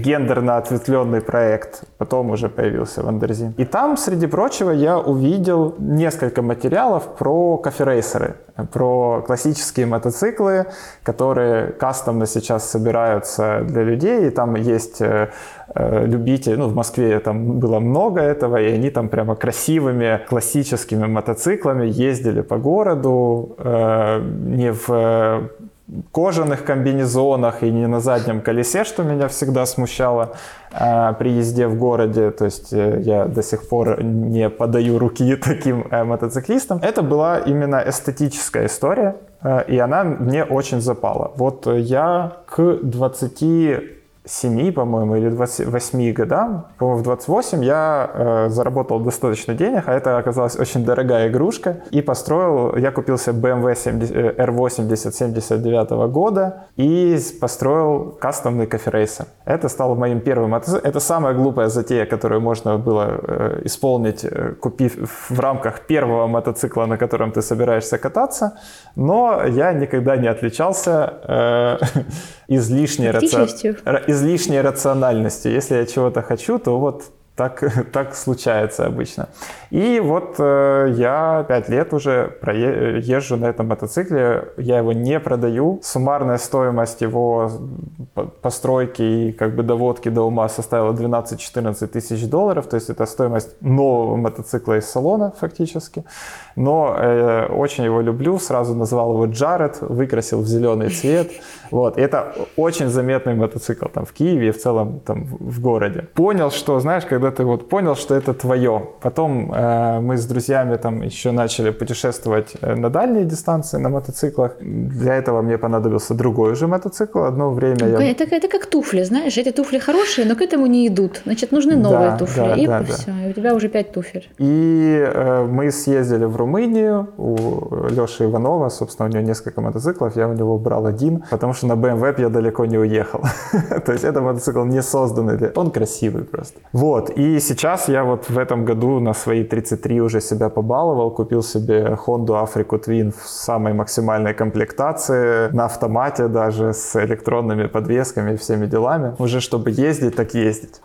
гендерно ответвленный проект. Потом уже появился Wonderzine. И там, среди прочего, я увидел несколько материалов про кафе-рейсеры, про классические мотоциклы, которые кастомно сейчас собираются для людей. И там есть э, Э, любители, ну, в Москве там было много этого, и они там прямо красивыми классическими мотоциклами ездили по городу, э, не в э, кожаных комбинезонах и не на заднем колесе, что меня всегда смущало при езде в городе. То есть я до сих пор не подаю руки таким мотоциклистам. Это была именно эстетическая история, и она мне очень запала. Вот я к 20 7, по-моему, или 28 годам, по-моему, в 28 я э, заработал достаточно денег, а это оказалась очень дорогая игрушка, и построил, я купился BMW 70, R80 79 года и построил кастомный коферейсер. Это стало моим первым. Это самая глупая затея, которую можно было э, исполнить, э, купив в рамках первого мотоцикла, на котором ты собираешься кататься, но я никогда не отличался э, излишней, раци... излишней рациональностью. Если я чего-то хочу, то вот так, так случается обычно. И вот э, я пять лет уже езжу на этом мотоцикле, я его не продаю. Суммарная стоимость его постройки и как бы доводки до ума составила 12-14 тысяч долларов, то есть это стоимость нового мотоцикла из салона фактически. Но э, очень его люблю, сразу назвал его Джаред, выкрасил в зеленый цвет. Вот, и это очень заметный мотоцикл там в Киеве и в целом там в городе. Понял, что, знаешь, когда ты вот понял, что это твое, потом э, мы с друзьями там еще начали путешествовать э, на дальние дистанции на мотоциклах. Для этого мне понадобился другой уже мотоцикл. Одно время ну, я... Это, это как туфли, знаешь, эти туфли хорошие, но к этому не идут. Значит, нужны новые да, туфли. Да, и да, все, да. и у тебя уже пять туфель. И э, мы съездили в Румынию у Леши Иванова, собственно, у него несколько мотоциклов, я у него брал один, потому что на BMW я далеко не уехал. То есть это мотоцикл не созданный для... Он красивый просто. Вот, и сейчас я вот в этом году на свои 33 уже себя побаловал, купил себе Honda Africa Twin в самой максимальной комплектации, на автомате даже, с электронными подвесками и всеми делами, уже чтобы ездить, так ездить.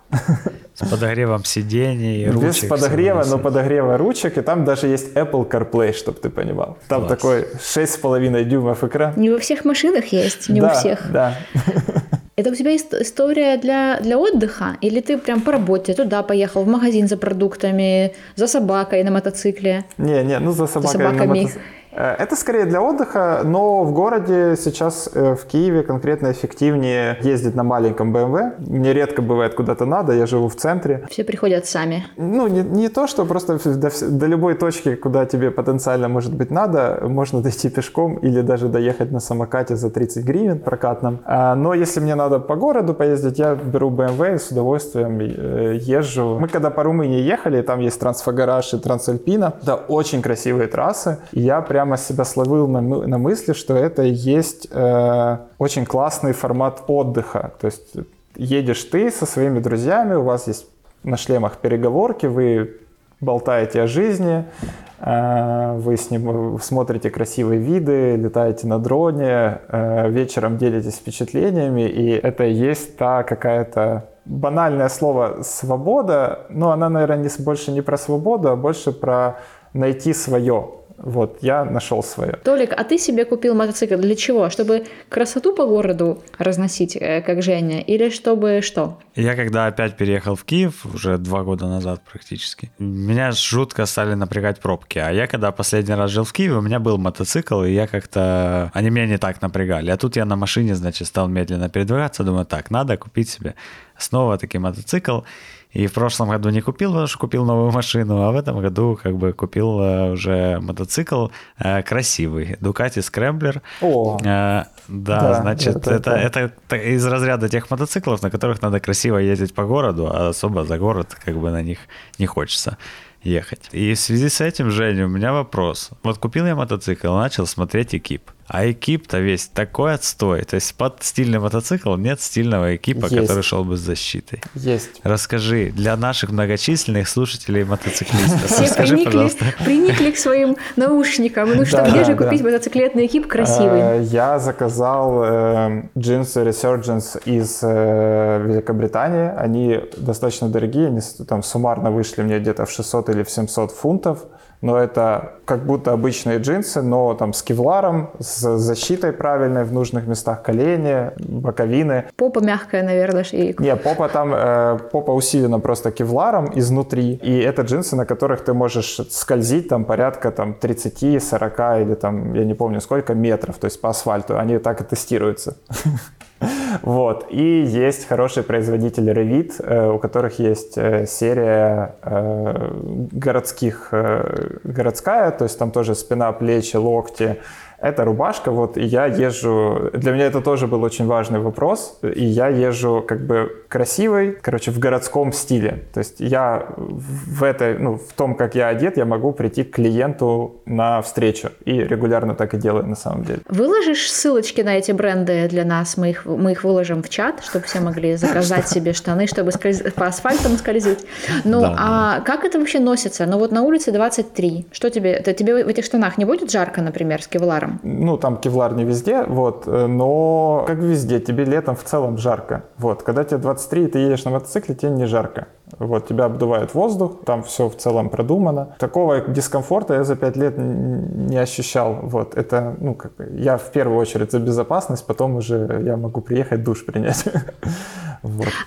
С подогревом сидений, ручек. Без подогрева, но подогрева ручек, и там даже есть Apple CarPlay, чтобы ты понимал. Там Класс. такой 6,5 дюймов экран. Не во всех машинах есть, не да, у всех. Да, Это у тебя история для, для отдыха? Или ты прям по работе туда поехал, в магазин за продуктами, за собакой на мотоцикле? Не, не, ну за собакой собаками. на мотоцикле. Э, это скорее для отдыха, но в городе сейчас э, в Киеве конкретно эффективнее ездить на маленьком BMW. Мне редко бывает куда-то надо, я живу в центре. Все приходят сами. Ну, не, не то, что просто до, до любой точки, куда тебе потенциально может быть надо, можно дойти пешком или даже доехать на самокате за 30 гривен прокатном. А, но если мне надо по городу поездить, я беру BMW и с удовольствием э, езжу. Мы когда по Румынии ехали, там есть Трансфагараж и Трансальпина. Это очень красивые трассы. Я прям прямо себя словил на, на мысли, что это есть э, очень классный формат отдыха. То есть едешь ты со своими друзьями, у вас есть на шлемах переговорки, вы болтаете о жизни, э, вы с ним смотрите красивые виды, летаете на дроне, э, вечером делитесь впечатлениями, и это и есть та какая-то банальное слово «свобода», но она, наверное, не, больше не про свободу, а больше про найти свое. Вот, я нашел свое. Толик, а ты себе купил мотоцикл для чего? Чтобы красоту по городу разносить, э, как Женя? Или чтобы что? Я когда опять переехал в Киев, уже два года назад практически, меня жутко стали напрягать пробки. А я когда последний раз жил в Киеве, у меня был мотоцикл, и я как-то... Они меня не так напрягали. А тут я на машине, значит, стал медленно передвигаться, думаю, так, надо купить себе снова таки мотоцикл. И в прошлом году не купил, потому что купил новую машину, а в этом году как бы купил э, уже мотоцикл э, красивый. Ducati Scrambler. О, э, да, да, значит, это, это, это, это из разряда тех мотоциклов, на которых надо красиво ездить по городу, а особо за город как бы на них не хочется ехать. И в связи с этим, Женя, у меня вопрос. Вот купил я мотоцикл, начал смотреть экип. А экип-то весь такой отстой. То есть под стильный мотоцикл нет стильного экипа, есть. который шел бы с защитой. Есть. Расскажи для наших многочисленных слушателей мотоциклистов. Все Расскажи, приникли, пожалуйста. приникли к своим наушникам. Ну что, да, где же да. купить мотоциклетный экип красивый? Э, я заказал э, джинсы Resurgence из э, Великобритании. Они достаточно дорогие. Они там суммарно вышли мне где-то в 600 или в 700 фунтов но это как будто обычные джинсы, но там с кевларом, с защитой правильной в нужных местах колени, боковины. Попа мягкая, наверное, и... Не, попа там, э, попа усилена просто кевларом изнутри, и это джинсы, на которых ты можешь скользить там порядка там 30, 40 или там, я не помню сколько метров, то есть по асфальту, они так и тестируются. Вот. И есть хороший производитель Revit, э, у которых есть э, серия э, городских, городская, то есть там тоже спина, плечи, локти, это рубашка, вот, и я езжу, для меня это тоже был очень важный вопрос, и я езжу как бы красивый, короче, в городском стиле, то есть я в этой, ну, в том, как я одет, я могу прийти к клиенту на встречу, и регулярно так и делаю на самом деле. Выложишь ссылочки на эти бренды для нас, мы их, мы их выложим в чат, чтобы все могли заказать себе штаны, чтобы по асфальтам скользить. Ну, а как это вообще носится? Ну, вот на улице 23, что тебе, тебе в этих штанах не будет жарко, например, с кевларом? Кевларом? Ну, там кевлар не везде, вот, э, но как везде, тебе летом в целом жарко. Вот, когда тебе 23, и ты едешь на мотоцикле, тебе не жарко. Вот, тебя обдувает воздух, там все в целом продумано. Такого дискомфорта я за 5 лет не ощущал. Вот, это, ну, как я в первую очередь за безопасность, потом уже я могу приехать душ принять.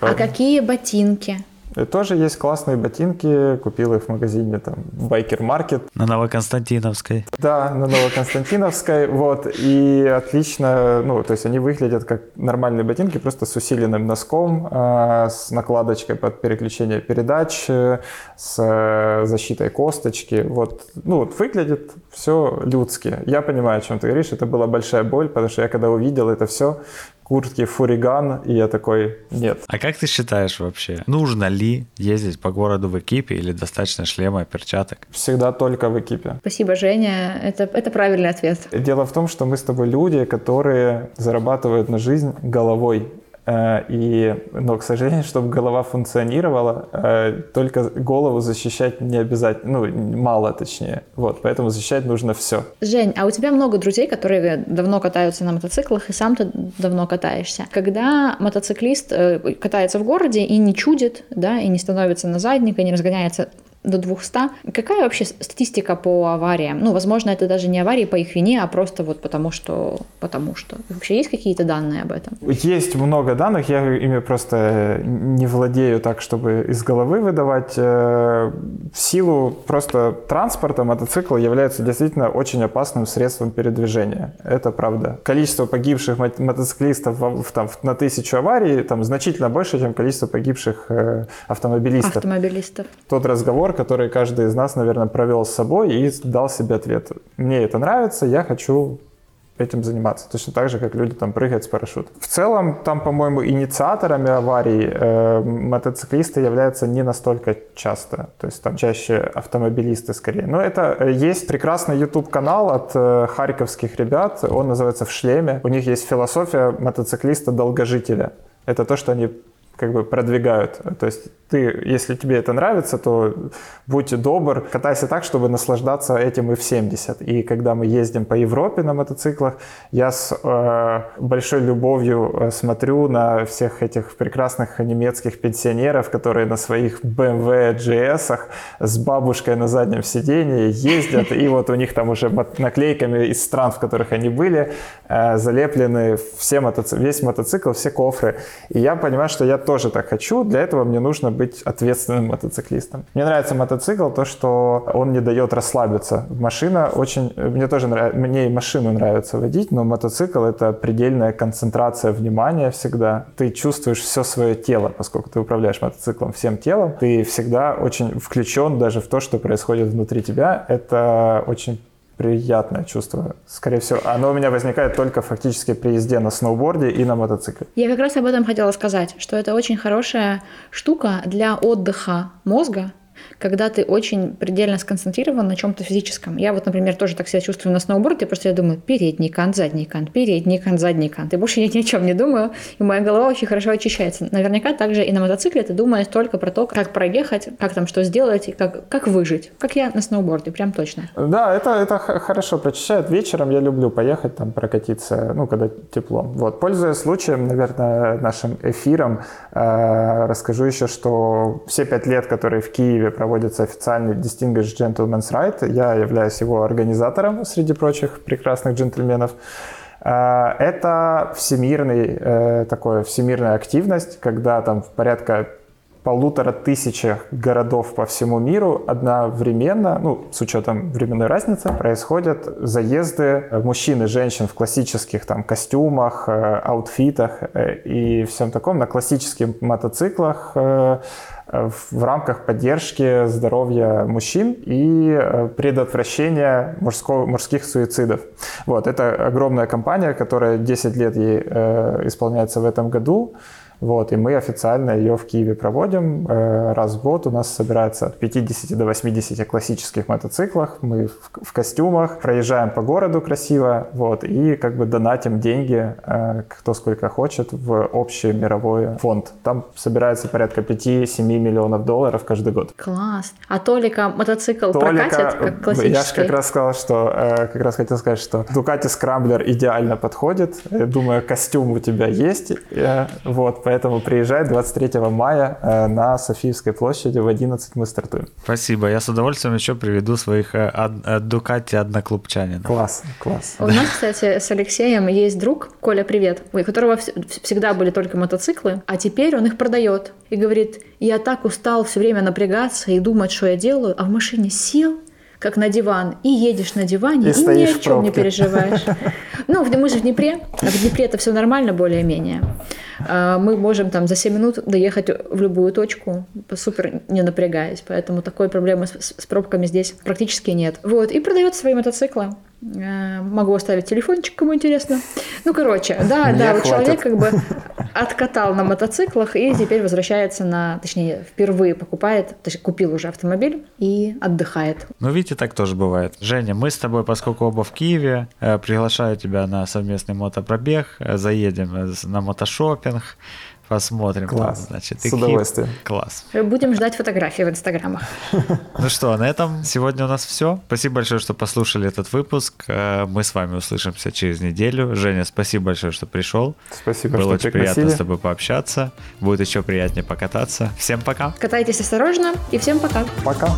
А какие ботинки? И тоже есть классные ботинки, купил их в магазине там Biker Market. На Новоконстантиновской. Да, на Новоконстантиновской, вот, и отлично, ну, то есть они выглядят как нормальные ботинки, просто с усиленным носком, э, с накладочкой под переключение передач, э, с э, защитой косточки, вот, ну, вот выглядит все людски. Я понимаю, о чем ты говоришь, это была большая боль, потому что я когда увидел это все, куртке фуриган, и я такой, нет. А как ты считаешь вообще, нужно ли ездить по городу в экипе или достаточно шлема и перчаток? Всегда только в экипе. Спасибо, Женя, это, это правильный ответ. Дело в том, что мы с тобой люди, которые зарабатывают на жизнь головой, и, но, к сожалению, чтобы голова функционировала, э, только голову защищать не обязательно, ну, мало точнее. Вот, поэтому защищать нужно все. Жень, а у тебя много друзей, которые давно катаются на мотоциклах, и сам ты давно катаешься. Когда мотоциклист э, катается в городе и не чудит, да, и не становится на задник, и не разгоняется до 200. Какая вообще статистика по авариям? Ну, возможно, это даже не аварии по их вине, а просто вот потому что... Потому что. Вообще есть какие-то данные об этом? Есть много данных, я ими просто не владею так, чтобы из головы выдавать. Э, в силу просто транспорта мотоцикл является действительно очень опасным средством передвижения. Это правда. Количество погибших мотоциклистов в, там, на тысячу аварий там значительно больше, чем количество погибших э, автомобилистов. Автомобилистов. Тот разговор, который каждый из нас, наверное, провел с собой и дал себе ответ. Мне это нравится, я хочу этим заниматься. Точно так же, как люди там прыгают с парашютом. В целом, там, по-моему, инициаторами аварий э, мотоциклисты являются не настолько часто. То есть там чаще автомобилисты скорее. Но это э, есть прекрасный YouTube-канал от э, харьковских ребят. Он называется «В шлеме». У них есть философия мотоциклиста-долгожителя. Это то, что они как бы продвигают. То есть ты, если тебе это нравится, то будь добр, катайся так, чтобы наслаждаться этим и в 70. И когда мы ездим по Европе на мотоциклах, я с э, большой любовью э, смотрю на всех этих прекрасных немецких пенсионеров, которые на своих BMW GS с бабушкой на заднем сидении ездят, и вот у них там уже наклейками из стран, в которых они были, э, залеплены все мотоци... весь мотоцикл, все кофры. И я понимаю, что я тоже так хочу, для этого мне нужно быть ответственным мотоциклистом. Мне нравится мотоцикл, то, что он не дает расслабиться. Машина очень... Мне тоже нравится... Мне и машину нравится водить, но мотоцикл — это предельная концентрация внимания всегда. Ты чувствуешь все свое тело, поскольку ты управляешь мотоциклом всем телом. Ты всегда очень включен даже в то, что происходит внутри тебя. Это очень приятное чувство. Скорее всего, оно у меня возникает только фактически при езде на сноуборде и на мотоцикле. Я как раз об этом хотела сказать, что это очень хорошая штука для отдыха мозга, когда ты очень предельно сконцентрирован на чем-то физическом. Я вот, например, тоже так себя чувствую на сноуборде, просто я думаю, передний кант, задний кант, передний кант, задний кант. И больше я ни о чем не думаю, и моя голова очень хорошо очищается. Наверняка также и на мотоцикле ты думаешь только про то, как проехать, как там что сделать, и как, как выжить. Как я на сноуборде, прям точно. Да, это, это хорошо прочищает. Вечером я люблю поехать там прокатиться, ну, когда тепло. Вот, пользуясь случаем, наверное, нашим эфиром, э, расскажу еще, что все пять лет, которые в Киеве проводится официальный Distinguished Gentleman's Right. Я являюсь его организатором среди прочих прекрасных джентльменов. Э, это всемирный, э, такое всемирная активность, когда там порядка полутора тысячах городов по всему миру одновременно, ну, с учетом временной разницы, происходят заезды мужчин и женщин в классических там костюмах, э, аутфитах и всем таком, на классических мотоциклах, в рамках поддержки здоровья мужчин и э, предотвращения мужского, мужских суицидов. Вот, это огромная компания, которая 10 лет ей э, исполняется в этом году. Вот, и мы официально ее в Киеве проводим. Э, раз в год у нас собирается от 50 до 80 классических мотоциклах. Мы в, в костюмах проезжаем по городу красиво, вот, и как бы донатим деньги, э, кто сколько хочет, в общий мировой фонд. Там собирается порядка 5-7 миллионов долларов каждый год. Класс. А Толика мотоцикл Толика, прокатит, как классический? Я же как раз сказал, что, э, как раз хотел сказать, что Ducati Scrambler идеально подходит. Думаю, костюм у тебя есть, вот, Поэтому приезжай 23 мая э, на Софиевской площади в 11 мы стартуем. Спасибо. Я с удовольствием еще приведу своих э, Дукати одноклубчанинов. Класс, класс. У нас, кстати, с Алексеем есть друг, Коля, привет, у которого всегда были только мотоциклы, а теперь он их продает и говорит, я так устал все время напрягаться и думать, что я делаю, а в машине сел, как на диван, и едешь на диване, и, и ни о чем не переживаешь. Ну, мы же в Днепре, а в Днепре это все нормально более-менее. А, мы можем там за 7 минут доехать в любую точку, супер не напрягаясь, поэтому такой проблемы с, с пробками здесь практически нет. Вот, и продает свои мотоциклы. А, могу оставить телефончик, кому интересно. Ну, короче, да, Мне да, вот человек как бы откатал на мотоциклах и теперь возвращается на, точнее, впервые покупает, точнее, купил уже автомобиль и отдыхает. Ну, видите, так тоже бывает. Женя, мы с тобой, поскольку оба в Киеве, э, приглашаю тебя на совместный мотопробег, э, заедем э, на мотошопинг, посмотрим. Класс. Значит, С удовольствием. Класс. Будем ждать фотографии в инстаграмах. Ну что, на этом сегодня у нас все. Спасибо большое, что послушали этот выпуск. Э, Мы с вами услышимся через неделю. Женя, спасибо большое, что пришел. Спасибо, Было что очень приятно пригласили. с тобой пообщаться. Будет еще приятнее покататься. Всем пока. Катайтесь осторожно и всем пока. Пока.